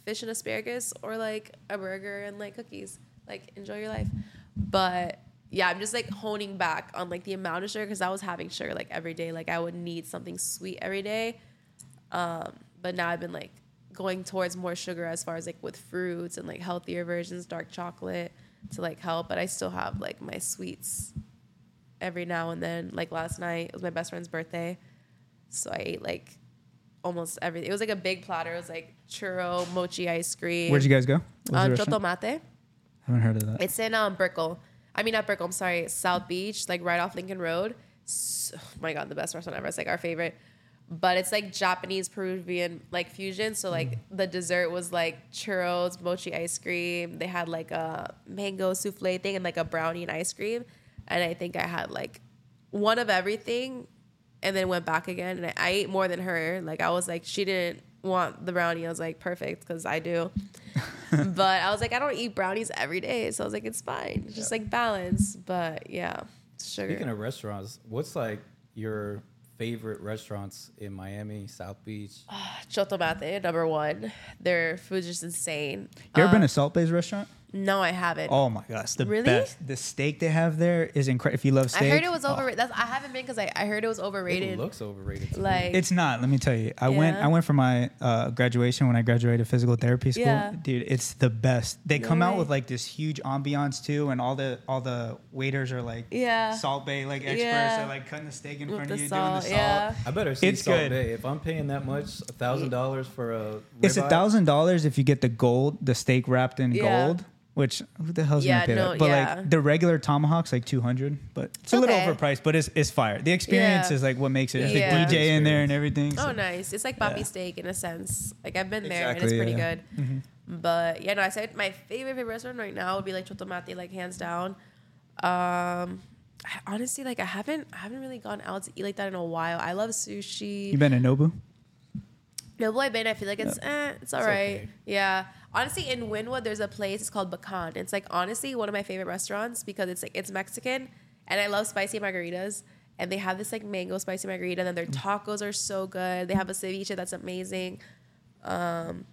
fish and asparagus, or like a burger and like cookies. Like, enjoy your life. But yeah, I'm just like honing back on like the amount of sugar because I was having sugar like every day. Like, I would need something sweet every day. Um, but now I've been like going towards more sugar as far as like with fruits and like healthier versions, dark chocolate to like help. But I still have like my sweets every now and then. Like last night, it was my best friend's birthday, so I ate like almost everything. It was like a big platter. It was like churro, mochi ice cream. Where'd you guys go? What was the Um, restaurant? Chotto Matte. Haven't heard of that. It's in um Brickell. I mean not Brickell. I'm sorry, South Beach, like right off Lincoln Road. So, oh my god, the best restaurant ever. It's like our favorite. But it's like Japanese Peruvian like fusion. So like mm. the dessert was like churros, mochi ice cream. They had like a mango souffle thing and like a brownie and ice cream. And I think I had like one of everything and then went back again. And I, I ate more than her. Like I was like, she didn't want the brownie. I was like, perfect, because I do. but I was like, I don't eat brownies every day. So I was like, it's fine. It's just like balance. But yeah, sugar. Speaking of restaurants, what's like your favorite restaurants in Miami, South Beach? Chotto Matte, number one. Their food's just insane. You ever been Um, to Salt Bae's restaurant? No, I haven't. Oh my gosh, the Really? best. The steak they have there is incredible. If you love steak, I heard it was oh. overrated. That's, I haven't been because I, I heard it was overrated. It looks overrated. To me. like, It's not. Let me tell you. I went. I went for my uh, graduation when I graduated physical therapy school. Yeah. Dude, it's the best. They come out with like this huge ambiance too, and all the all the waiters are like Yeah. Salt Bae like experts. Yeah. They're like cutting the steak in with front of you, salt. doing the salt. Yeah. I better see It's Salt good. Bae. If I'm paying that much, a thousand dollars for a It's a thousand dollars if you get the gold, the steak wrapped in Yeah. gold. Which who the hell's Yeah, gonna pay no, that? But yeah. like the regular tomahawk's like two hundred, but it's a little overpriced. But it's it's fire. The experience Yeah. is like what makes it. There's Yeah. the DJ in there and everything. Oh, nice. It's like Papi Yeah. steak in a sense. Like I've been there and it's pretty yeah. Mm-hmm. good. But yeah, no, I said my favorite favorite restaurant right now would be like Chotto Matte, like hands down. Um, I, honestly, like I haven't I haven't really gone out to eat like that in a while. I love sushi. You been to Nobu? No, boy, Ben, I feel like it's eh, it's all right. okay. Yeah. Honestly, in Wynwood, there's a place. It's called Bakan. It's like honestly one of my favorite restaurants because it's like it's Mexican, and I love spicy margaritas. And they have this like mango spicy margarita, and then their tacos are so good. They have a ceviche that's amazing. Um,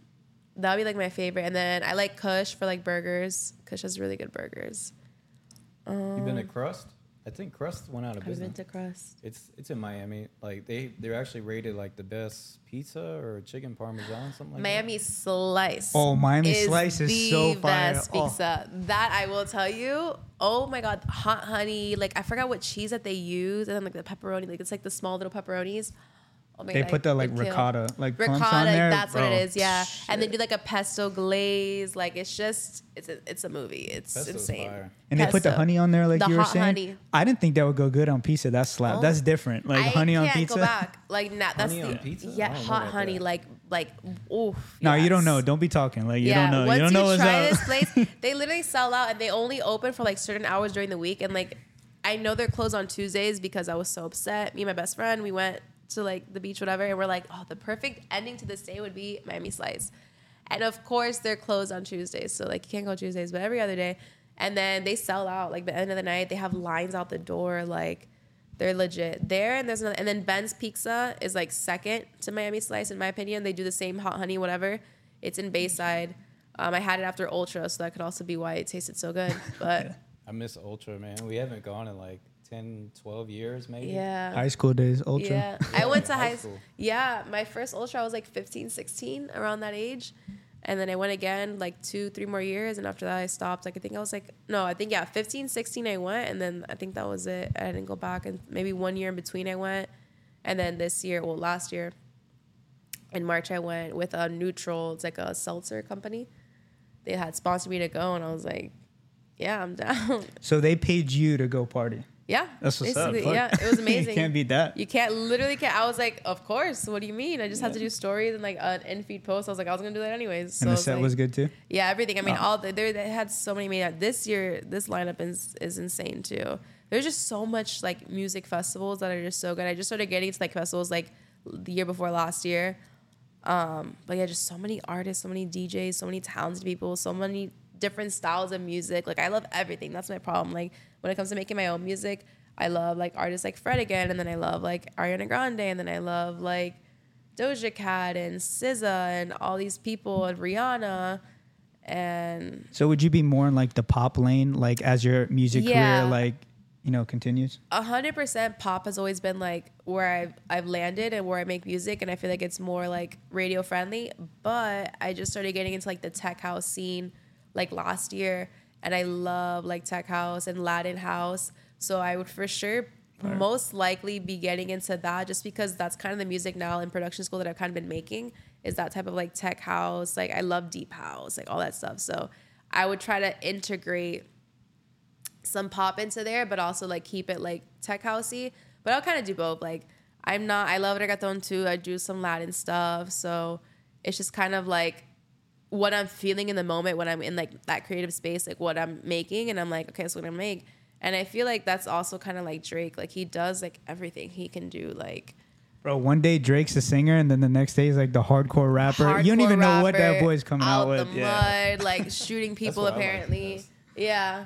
that would be like my favorite. And then I like Kush for like burgers. Kush has really good burgers. You've been at Crust? I think Crust went out of business. I've been to Crust. It's it's in Miami. Like they they're actually rated like the best pizza or chicken parmesan something like that. Miami Slice. Oh, Miami Slice is the so fire. best Oh. pizza. That I will tell you. Oh my god, hot honey. Like I forgot what cheese that they use, and then like the pepperoni. Like it's like the small little pepperonis. Oh They God, put the like it'd ricotta, like ricotta. on there. that's what it is. Yeah, and they do like a pesto glaze. Like it's just it's a it's a movie. It's Pesto's insane. fire. And they put the honey on there, like The you were hot saying. honey. I didn't think that would go good on pizza. That's slap. Oh. That's different. Like I honey on can't pizza. Go back. Like nah, that's Honey the on pizza? Yeah hot honey. that. Like like oof. No, you don't know. Don't be talking. Like you yeah, don't know. once you don't know you try up. this place, they literally sell out and they only open for like certain hours during the week. And like, I know they're closed on Tuesdays because I was so upset. Me and my best friend, we went to like the beach, whatever, and we're like, oh, the perfect ending to this day would be Miami Slice. And of course, they're closed on Tuesdays, so like you can't go Tuesdays, but every other day. And then they sell out like the end of the night. They have lines out the door, like. They're legit there, and there's another, and then Ben's Pizza is like second to Miami Slice in my opinion. They do the same hot honey, whatever. It's in Bayside. Um, I had it after Ultra, so that could also be why it tasted so good. But I miss Ultra, man. We haven't gone in like 10, 12 years, maybe. yeah, High school days, ultra. yeah. I went to High high school. Yeah, my first Ultra, I was like 15, 16, around that age. And then I went again like two, three more years. And after that, I stopped. Like, I think I was like, no, I think, yeah, 15, 16, I went. And then I think that was it. I didn't go back. And maybe one year in between, I went. And then this year, well, last year, in March, I went with a NUTRL, it's like a seltzer company. They had sponsored me to go. And I was like, yeah, I'm down. So they paid you to go party. Yeah. That's what's up. Fuck. Yeah, it was amazing. you can't beat that. You can't literally can't. I was like, of course. What do you mean? I just had to do stories and like an in feed post. I was like, I was gonna do that anyways. So and the it's set like- was good too. Yeah, everything. I mean, Oh. all the, they had so many made. This year, this lineup is is insane too. There's just so much like music festivals that are just so good. I just started getting to like festivals like the year before last year. Um, but yeah, just so many artists, so many DJs, so many talented people, so many different styles of music. Like I love everything. That's my problem. Like when it comes to making my own music, I love like artists like Fred again, and then I love like Ariana Grande, and then I love like Doja Cat and SZA and all these people and Rihanna and So would you be more in like the pop lane, like as your music Yeah. career, like you know, continues? a hundred percent pop has always been like where I've I've landed and where I make music and I feel like it's more like radio friendly. But I just started getting into like the tech house scene like last year and I love like tech house and Latin house. So I would for sure most likely be getting into that just because that's kind of the music now in production school that I've kind of been making is that type of like tech house. Like I love deep house, like all that stuff. So I would try to integrate some pop into there, but also like keep it like tech housey. But I'll kind of do both. Like I'm not. I love reggaeton too. I do some Latin stuff, so it's just kind of like what I'm feeling in the moment when I'm in like that creative space, like what I'm making, and I'm like, okay, that's what I'm make. And I feel like that's also kind of like Drake. Like he does like everything he can do. Like Bro, one day Drake's a singer, and then the next day he's like the hardcore rapper. Hardcore you don't even know what that boy's coming out, with. the Yeah. mud, like shooting people. I like apparently, best. yeah.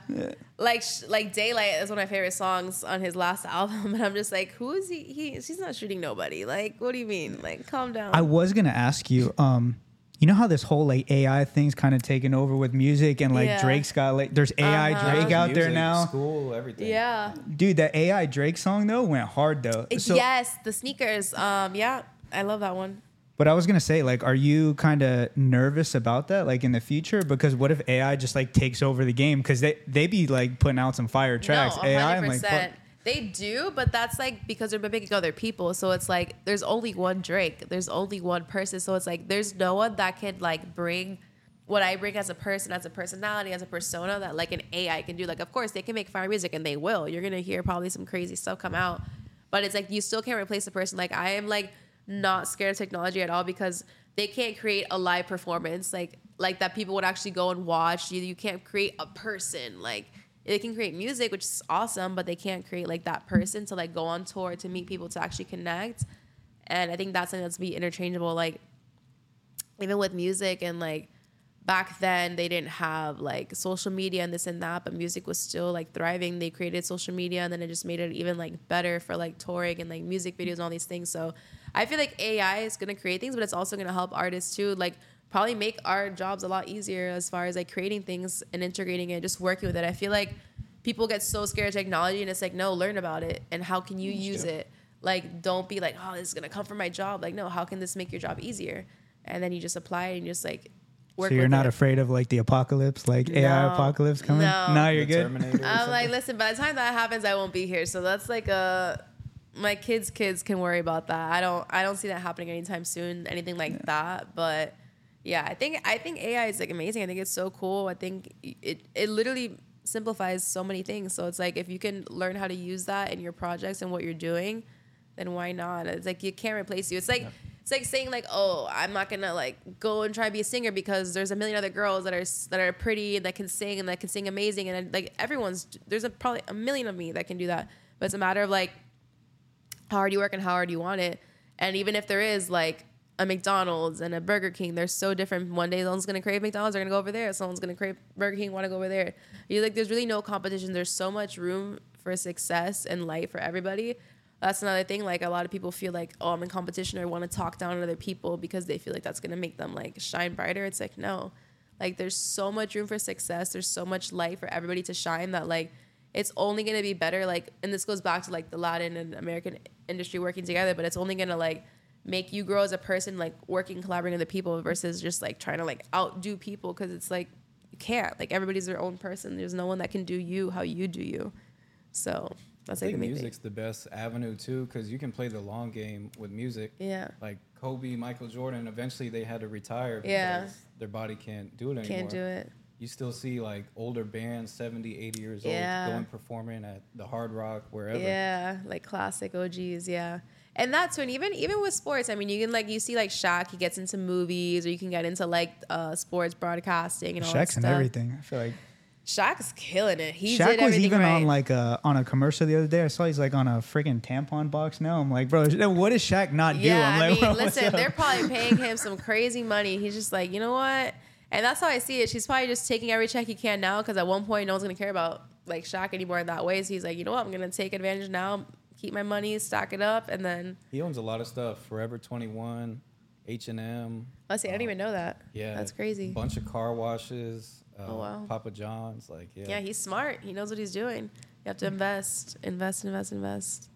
Like sh- like Daylight is one of my favorite songs on his last album, and I'm just like, who is he? He he's not shooting nobody. Like, what do you mean? Like, calm down. I was gonna ask you, um, you know how this whole like AI thing's kind of taken over with music, and like Yeah. Drake's got like there's AI Uh-huh. Drake out there now. School, everything. yeah. Dude, that AI Drake song though went hard though. So, yes, the sneakers. Um, yeah, I love that one. but I was gonna say, like, are you kind of nervous about that, like in the future? Because what if AI just like takes over the game? Because they they be like putting out some fire tracks. No, AI, I'm 100%. like, fuck. They do, but that's like because they're mimicking other people. So it's like there's only one Drake. There's only one person. So it's like there's no one that can like bring what I bring as a person, as a personality, as a persona that like an AI can do. Like of course they can make fire music and they will. You're gonna hear probably some crazy stuff come out. But it's like you still can't replace a person. Like I am like not scared of technology at all because they can't create a live performance like like that people would actually go and watch. You you can't create a person like they can create music, which is awesome, but they can't create like that person to like go on tour to meet people to actually connect. And I think that's something that's be interchangeable. Like even with music and like back then they didn't have like social media and this and that, but music was still like thriving. They created social media and then it just made it even like better for like touring and like music videos and all these things. So I feel like AI is gonna create things, but it's also gonna help artists too. Like probably make our jobs a lot easier as far as like creating things and integrating it, just working with it. I feel like people get so scared of technology and it's like, no, learn about it and how can you use it? Like don't be like, oh, this is gonna come from my job. Like, no, how can this make your job easier? And then you just apply it and you're just like work So you're not it. afraid of like the apocalypse, like AI apocalypse coming? No. Now you're good. I'm like, listen, by the time that happens, I won't be here. So that's like a my kids' kids can worry about that. I don't I don't see that happening anytime soon, anything like that. But yeah, I think I think AI is like amazing. I think it's so cool. I think it it literally simplifies so many things. So it's like if you can learn how to use that in your projects and what you're doing, then why not? It's like you can't replace you. It's like it's like saying like, oh, I'm not gonna like go and try to be a singer because there's a million other girls that are that are pretty and that can sing and that can sing amazing and like everyone's there's a probably a million of me that can do that. But it's a matter of like how hard you work and how hard you want it. And even if there is like a McDonald's and a Burger King, they're so different. One day someone's gonna crave McDonald's, they're gonna go over there. Someone's gonna crave Burger King, want to go over there. You like, there's really no competition. There's so much room for success and light for everybody. That's another thing. Like a lot of people feel like, oh, I'm in competition or want to talk down on other people because they feel like that's gonna make them like shine brighter. It's like no, like there's so much room for success. There's so much light for everybody to shine that like it's only gonna be better. Like, and this goes back to like the Latin and American industry working together, but it's only gonna like make you grow as a person, like working, collaborating with people versus just like trying to like outdo people because it's like you can't. Like everybody's their own person. There's no one that can do you how you do you. So that's I like the think thing. music's the best avenue too, because you can play the long game with music. Yeah. Like Kobe, Michael Jordan, eventually they had to retire because Yeah. their body can't do it anymore. Can't do it. You still see like older bands, 70, 80 years Yeah. old, going performing at the Hard Rock, wherever. Yeah, like classic OGs, yeah. And that's when even even with sports, I mean, you can like you see like Shaq, he gets into movies, or you can get into like uh, sports broadcasting and all that Shaq's and everything. I feel like Shaq's killing it. He Shaq was even right. on like a on a commercial the other day. I saw he's like on a freaking tampon box now. I'm like, bro, what does Shaq not do? Yeah, I'm I mean, bro, listen, they're probably paying him some crazy money. He's just like, you know what? And that's how I see it. She's probably just taking every check he can now because at one point no one's gonna care about like Shaq anymore in that way. So he's like, you know what? I'm gonna take advantage now, keep my money, stack it up, and then He owns a lot of stuff. Forever 21, H and M. let's see. I didn't even know that. Yeah, that's crazy. Bunch of car washes. Uh, Oh, wow. Papa John's, like yeah. Yeah, he's smart. He knows what he's doing. You have to invest, invest, invest, invest.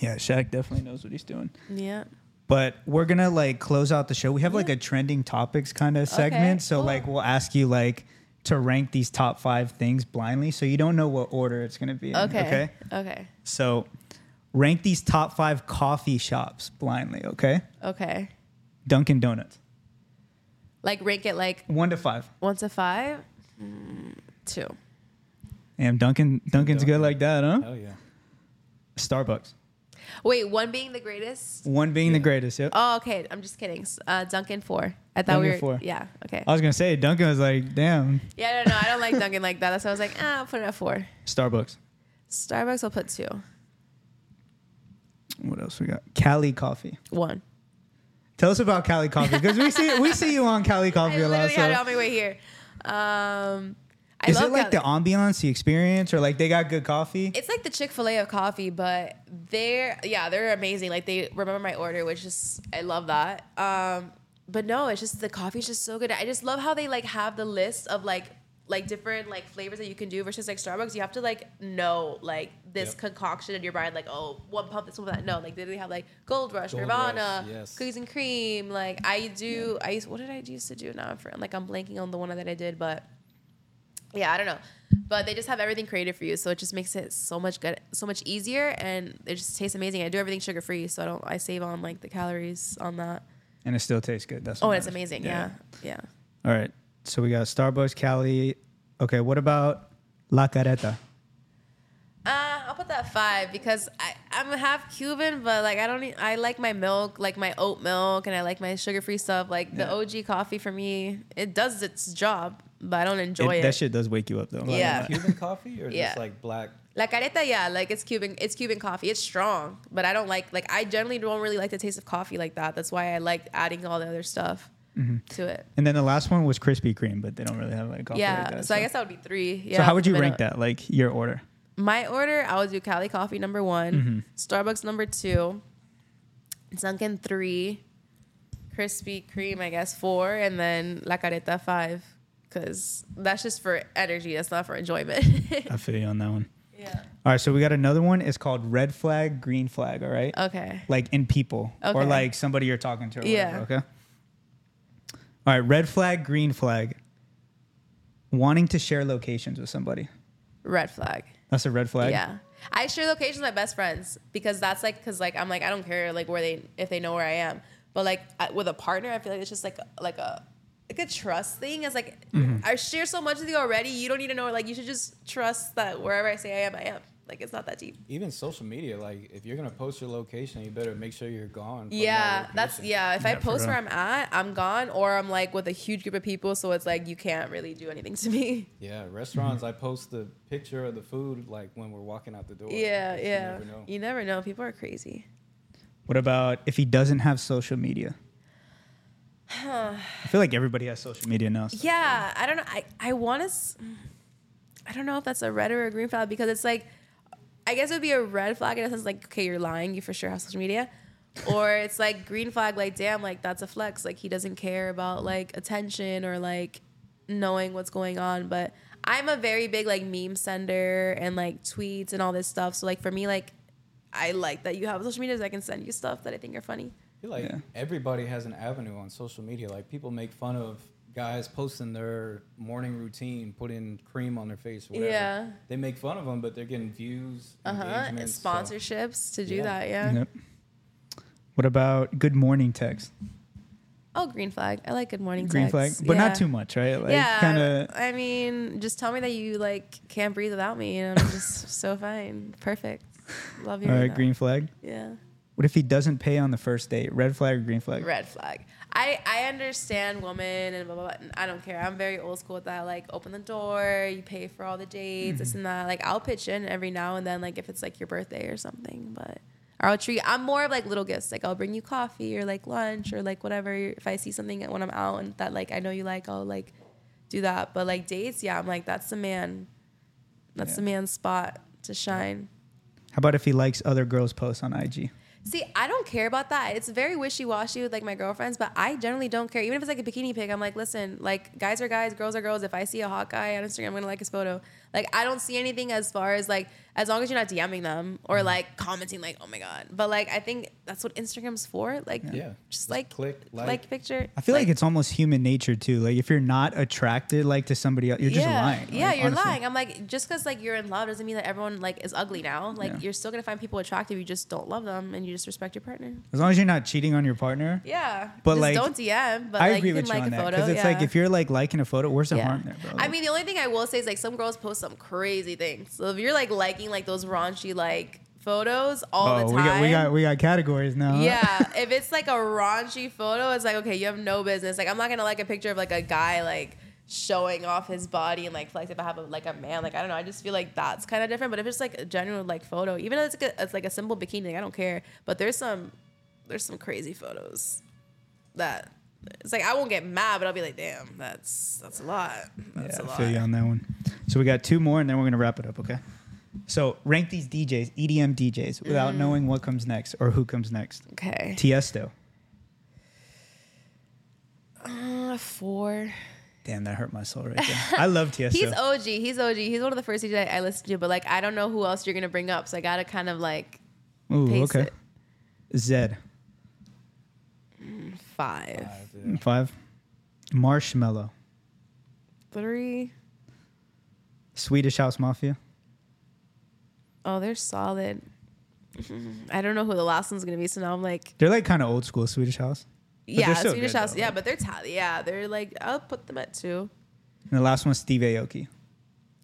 Yeah, Shaq definitely knows what he's doing. Yeah. But we're gonna like close out the show. We have like Yeah. a trending topics kind of segment. Okay, so cool. like we'll ask you like to rank these top five things blindly. So you don't know what order it's gonna be in. Okay. Okay. Okay. So rank these top five coffee shops blindly, okay? Okay. Dunkin' Donuts. Like rank it like One to five. one to five. Mm, two. Damn, Dunkin' Dunkin's good like that, huh? Hell yeah. Starbucks. Wait, one being the greatest. One being the greatest, yep. Oh, okay. I'm just kidding. S- Uh, Dunkin' four. I thought we Dunkin' were. four. Yeah. Okay. I was gonna say Dunkin' was like, damn, Yeah. No, no. I don't like Dunkin' like that. That's why I was like, ah, I'll put it at four. Starbucks. Starbucks. I'll put two. What else we got? Cali Coffee. One. Tell us about Cali Coffee because we see we see you on Cali Coffee a lot. literally had it on my way here. Um, I Is love it like the Cali- ambiance, the experience, or like they got good coffee? It's like the Chick Fil A of coffee, but they're yeah, they're amazing. Like they remember my order, which is I love that. Um, but no, it's just the coffee's just so good. I just love how they like have the list of like like different like flavors that you can do versus like Starbucks. You have to like know like this Yep. concoction in your mind, like oh one pump, this one that. No, like they have like Gold Rush, Gold Nirvana, Rush, yes. cookies and cream. Like I do, I used what did I used to do now? I'm like I'm blanking on the one that I did, but yeah, I don't know. But they just have everything created for you, so it just makes it so much good, so much easier, and it just tastes amazing. I do everything sugar free, so I don't. I save on like the calories on that. And it still tastes good. That's Oh, it's amazing. Yeah, yeah. All right. So we got Starbucks, Cali. Okay, what about La Carreta? Uh, I'll put that five because I, I'm half Cuban, but like I don't. Need, I like my milk, like my oat milk, and I like my sugar free stuff. Like the OG coffee for me, it does its job, but I don't enjoy It- it. That shit does wake you up though. Yeah. gonna lie. Cuban coffee or Yeah. just like black? La Carreta, yeah, like it's Cuban. It's Cuban coffee. It's strong, but I don't like. Like I generally don't really like the taste of coffee like that. That's why I like adding all the other stuff to it. And then the last one was Krispy Kreme, but they don't really have like coffee yeah, like that. so, I guess that would be three. Yeah. so how would you rank that? Like your order? My order, I would do Cali coffee number one, Mm-hmm. Starbucks number two, Dunkin' three, Krispy Kreme, I guess four, and then La Carreta five. Cause that's just for energy. That's not for enjoyment. I feel you on that one. yeah. All right, so we got another one. It's called red flag, green flag. All right. Okay. like in people or like somebody you're talking to. Or Yeah. Whatever, okay. All right. Red flag, green flag. Wanting to share locations with somebody. Red flag. That's a red flag. Yeah. I share locations with my best friends because that's like because like I'm like I don't care like where they if they know where I am, but like I, with a partner I feel like it's just like like a like a trust thing. It's like mm-hmm. I share so much with you already. You don't need to know like you should just trust that wherever I say I am, I am. Like it's not that deep. Even social media, like if you're gonna post your location, you better make sure you're gone. from that Yeah, that's yeah. If I Yeah, for post where. I'm at, I'm gone, or I'm like with a huge group of people, so it's like you can't really do anything to me. Yeah, restaurants. I post the picture of the food like when we're walking out the door. Yeah, You yeah. never know. You never know. People are crazy. What about if he doesn't have social media? I feel like everybody has social media now. so- Yeah, I don't know. I, I want to. I don't know if that's a red or a green flag because it's like, I guess it would be a red flag in a sense like, okay, you're lying. You for sure have social media. or it's like green flag, like, damn, like that's a flex. Like he doesn't care about like attention or like knowing what's going on. But I'm a very big like meme sender and like tweets and all this stuff. So like for me, like, I like that you have social media so I can send you stuff that I think are funny. I feel like Yeah. everybody has an avenue on social media. Like people make fun of guys posting their morning routine, putting cream on their face, or whatever. Yeah. They make fun of them, but they're getting views, Uh huh. And engagements, so- sponsorships to do Yeah. that. Yeah. Yep. What about good morning text? Oh, green flag. I like good morning text. Green texts. flag, but Yeah. not too much, right? Like yeah, kind of. I mean, just tell me that you like can't breathe without me, and I'm just so fine, perfect. Love you. All right right, now. green flag. Yeah, What if he doesn't pay on the first date? Red flag or green flag? red flag. I I understand woman and blah blah blah. and I don't care. I'm very old school with that. Like, open the door, you pay for all the dates, this mm-hmm. and that. Like, I'll pitch in every now and then, like if it's like your birthday or something, but. Or I'll treat. I'm more of like little gifts. Like I'll bring you coffee or like lunch or like whatever. If I see something when I'm out and that like I know you like, I'll like do that. But like dates, yeah, I'm like that's the man. That's the man's spot to shine. How about if he likes other girls' posts on IG? See, I don't care about that. It's very wishy washy with like my girlfriends, but I generally don't care. Even if it's like a bikini pic, I'm like, listen, like guys are guys, girls are girls. If I see a hot guy on Instagram, I'm gonna like his photo. Like I don't see anything as far as like as long as you're not DMing them or Mm-hmm. like commenting like, oh my god. But like I think that's what Instagram's for. Like Yeah. just Just like click, like, like. picture. I feel like, it's almost human nature too. Like if you're not attracted like to somebody else, you're just yeah, lying. Yeah, like, you're honestly. lying. I'm like, just because like you're in love doesn't mean that everyone like is ugly now. Like Yeah. you're still gonna find people attractive. You just don't love them and you just respect your partner. As long as you're not cheating on your partner. Yeah, But, just like, don't DM. But I like, agree you can with you like on a that photo. because it's like if you're like liking a photo, where's the Yeah. harm there, bro? I mean, the only thing I will say is like some girls post some crazy things. So if you're like liking like those raunchy like photos all oh, the time, we got we got we got categories now. yeah. if it's like a raunchy photo, it's like okay, you have no business. Like I'm not gonna like a picture of like a guy like showing off his body and like flex if I have a, like a man. Like I don't know. I just feel like that's kind of different. But if it's like a genuine like photo, even if it's like a, it's like a simple bikini, like, I don't care. But there's some there's some crazy photos that. It's like I won't get mad, but I'll be like, "Damn, that's that's a lot. That's yeah, a I lot." feel you on that one. So we got two more, and then we're gonna wrap it up. Okay. So rank these DJs, EDM DJs, Mm. without knowing what comes next or who comes next. Okay. Tiesto. Uh, four. Damn, that hurt my soul right there. I love Tiesto. He's OG. He's OG. He's one of the first DJs I listened to, but like I don't know who else you're gonna bring up, so I gotta kind of like Ooh, pace okay. it. Zedd. five, Five. Marshmello. three. Swedish House Mafia. Oh, they're solid. I don't know who the last one's gonna be, so now I'm like, They're like kind of old school Swedish House. They're yeah, still Swedish good, House. though, Yeah, but they're ta- yeah, they're like I'll put them at two. And the last one's Steve Aoki.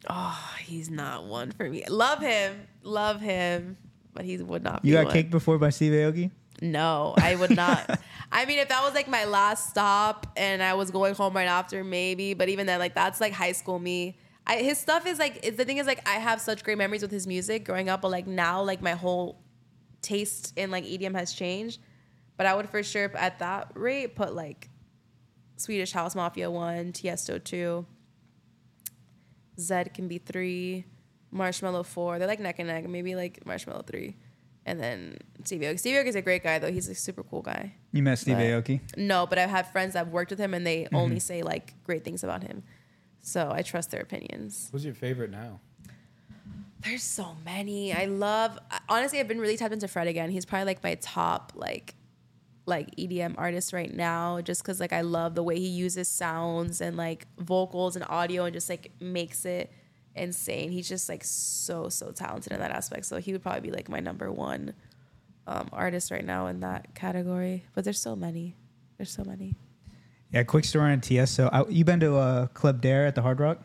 Oh, he's not one for me. Love him, love him, but he would not. You be got one. kicked before by Steve Aoki? No, I would not. I mean, if that was like my last stop and I was going home right after, maybe. But even then, like that's like high school me. I, his stuff is like the thing is like I have such great memories with his music growing up, but like now like my whole taste in like EDM has changed. But I would for sure at that rate put like Swedish House Mafia one, Tiesto two, Zedd can be three, Marshmello four. They're like neck and neck. Maybe like Marshmello three, and then Stevie Aoki. Stevie Aoki is a great guy though. He's a super cool guy. You met Steve But- Aoki? No, but I've had friends that have worked with him and they mm-hmm. only say like great things about him. So I trust their opinions. Who's your favorite now? There's so many. I love honestly I've been really tapped into Fred again. He's probably like my top like like EDM artist right now just cuz like I love the way he uses sounds and like vocals and audio and just like makes it insane. He's just like so so talented in that aspect. So he would probably be like my number 1 um, artist right now in that category. But there's so many. There's so many. Yeah, quick story on Tiesto. I, you been to uh, Club Daer at the Hard Rock?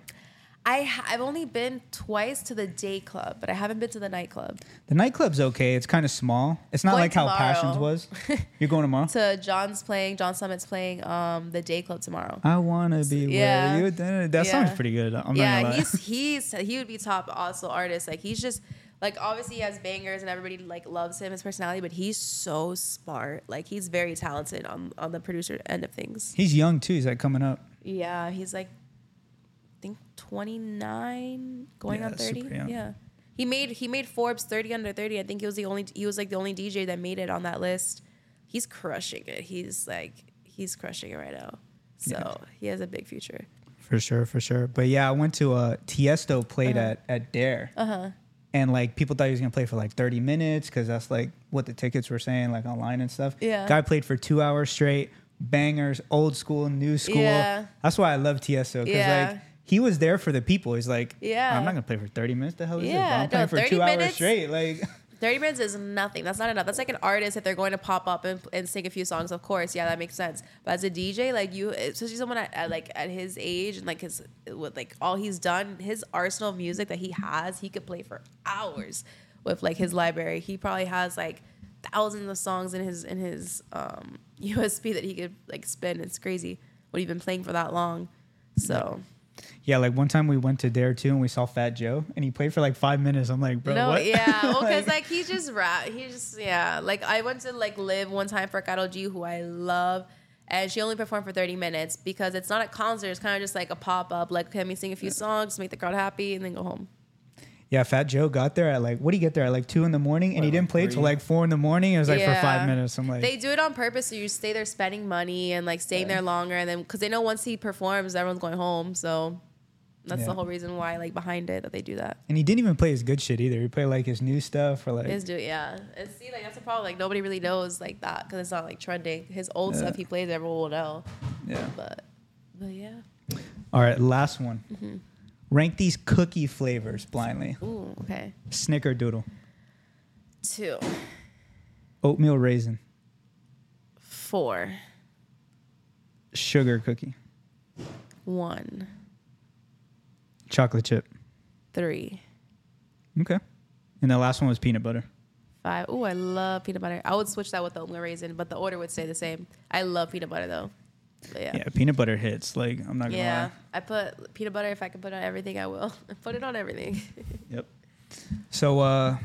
I ha- I've only been twice to the day club, but I haven't been to the nightclub. The nightclub's okay. It's kind of small. It's not Going like how. Passions was. You're going tomorrow? To John's playing, John Summit's playing um the day club tomorrow. I wanna be Yeah. where you. That Yeah. sounds pretty good. I'm yeah, he's he's he would be top also artist. Like he's just like obviously he has bangers and everybody like loves him his personality, but he's so smart. Like he's very talented on on the producer end of things. He's young too. He's like coming up. Yeah, he's like I think 29 going Yeah, on 30. Yeah. He made he made Forbes 30 under 30. I think he was the only he was like the only DJ that made it on that list. He's crushing it. He's like he's crushing it right now. So, he has a big future. For sure, for sure. But yeah, I went to uh Tiesto played at at Daer. Uh-huh. And like people thought he was gonna play for like 30 minutes because that's like what the tickets were saying, like online and stuff. Yeah. Guy played for two hours straight, bangers, old school, new school. Yeah. That's why I love Tiesto because Yeah. like he was there for the people. He's like, Yeah. I'm not gonna play for 30 minutes. The hell is? Yeah, Bro? I'm no, playing for 30 two hours straight. Like 30 minutes is nothing. That's not enough. That's like an artist if they're going to pop up and, and sing a few songs. Of course, yeah, that makes sense. But as a DJ, like you, especially someone at, at like at his age and like his with like all he's done, his arsenal of music that he has, he could play for hours with like his library. He probably has like thousands of songs in his in his um, USB that he could like spin. It's crazy what he's been playing for that long. So yeah, like one time we went to Daer too and we saw Fat Joe and he played for like five minutes. I'm like, bro, no, what? yeah, well, because Like- like he just rap. He just yeah. Like I went to like live one time for Karol G, who I love, And she only performed for 30 minutes because it's not a concert. It's kind of just like a pop up. Like, let me sing a few songs, make the crowd happy, and then go home. Yeah, Fat Joe got there at like what do he get there at like two in the morning, and he Like didn't play till like four in the morning. It was like for five minutes. I'm like, they do it on purpose, so you stay there spending money and like staying there longer, and then because they know once he performs, everyone's going home. So that's Yeah. the whole reason why, like behind it, that they do that. and he didn't even play his good shit either. He played like his new stuff or like his do yeah, and see like that's the problem. Like nobody really knows like that because it's not like trending. His old Yeah. stuff he plays, everyone will know. yeah. But but yeah, All right, last one. Mm-hmm. Rank these cookie flavors blindly. ooh okay, Snickerdoodle, two, oatmeal raisin, four, sugar cookie, one, chocolate chip. three, Okay. And the last one was peanut butter. five. Ooh, I love peanut butter. I would switch that with the oatmeal raisin, but the order would stay the same. I love peanut butter though. But yeah. Yeah, peanut butter hits. Like I'm not gonna lie. Yeah, lie. I put peanut butter. If I can put it on everything, I will. put it on everything. Yep. So, uh,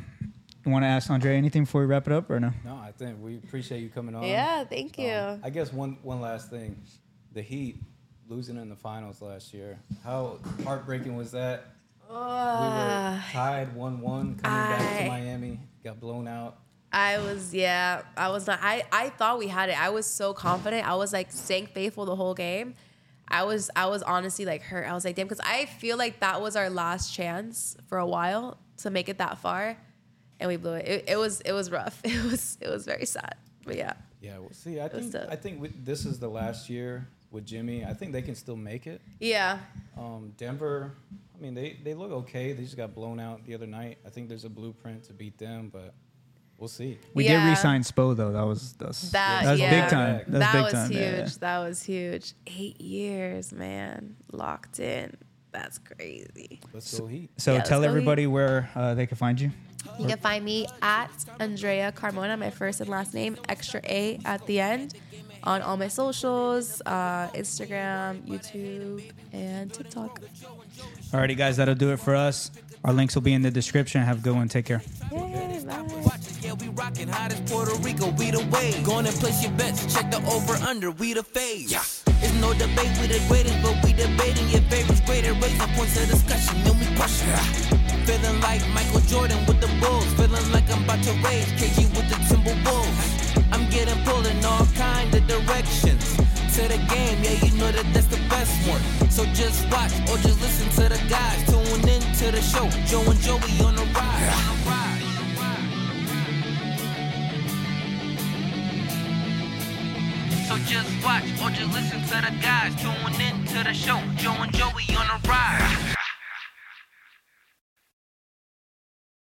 you want to ask Andre anything before we wrap it up, or no? No, I think we appreciate you coming on. yeah, thank you. Um, I guess one one last thing, the Heat losing in the finals last year. How heartbreaking was that? we were tied one one coming back to Miami, got blown out. I was, yeah, I was not. I I thought we had it. I was so confident. I was like staying faithful the whole game. I was I was honestly like hurt. I was like, damn, because I feel like that was our last chance for a while to make it that far, and we blew it. It, it was it was rough. It was it was very sad. But yeah, Yeah, well, see, I think. I think with, this is the last year with Jimmy. I think they can still make it. yeah, Um, Denver, I mean, they, they look okay. They just got blown out the other night. I think there's a blueprint to beat them, but we'll see. We Yeah. did re-sign Spo though. That was that's That- that's yeah. big time. That's that big was time. huge. Yeah, yeah. That was huge. Eight years, man, locked in. That's crazy. Let's go Heat. So Yeah, tell go everybody where uh, they can find you. You can find me at Andrea Carmona, my first and last name, extra A at the end, on all my socials, uh, Instagram, YouTube, and TikTok. Alrighty, guys, that'll do it for us. Our links will be in the description. Have a good one. Take care. Yay. Yeah, we hot as Puerto Rico, we the on and place your bets, check the over under, we the. Yeah. No debate, we the greatest, but we debating your favorites greater, points of discussion, then we it. Feeling like Michael Jordan with the Bulls, feeling like I'm about to KG with the Timberwolves. I'm getting all of. To the game, yeah, you know that that's the best one. So just watch or just listen to the guys. Tune in to the show. Joe and Joey on the ride. On. So just watch or just listen to the guys. Tune in to the show. Joe and Joey on the ride.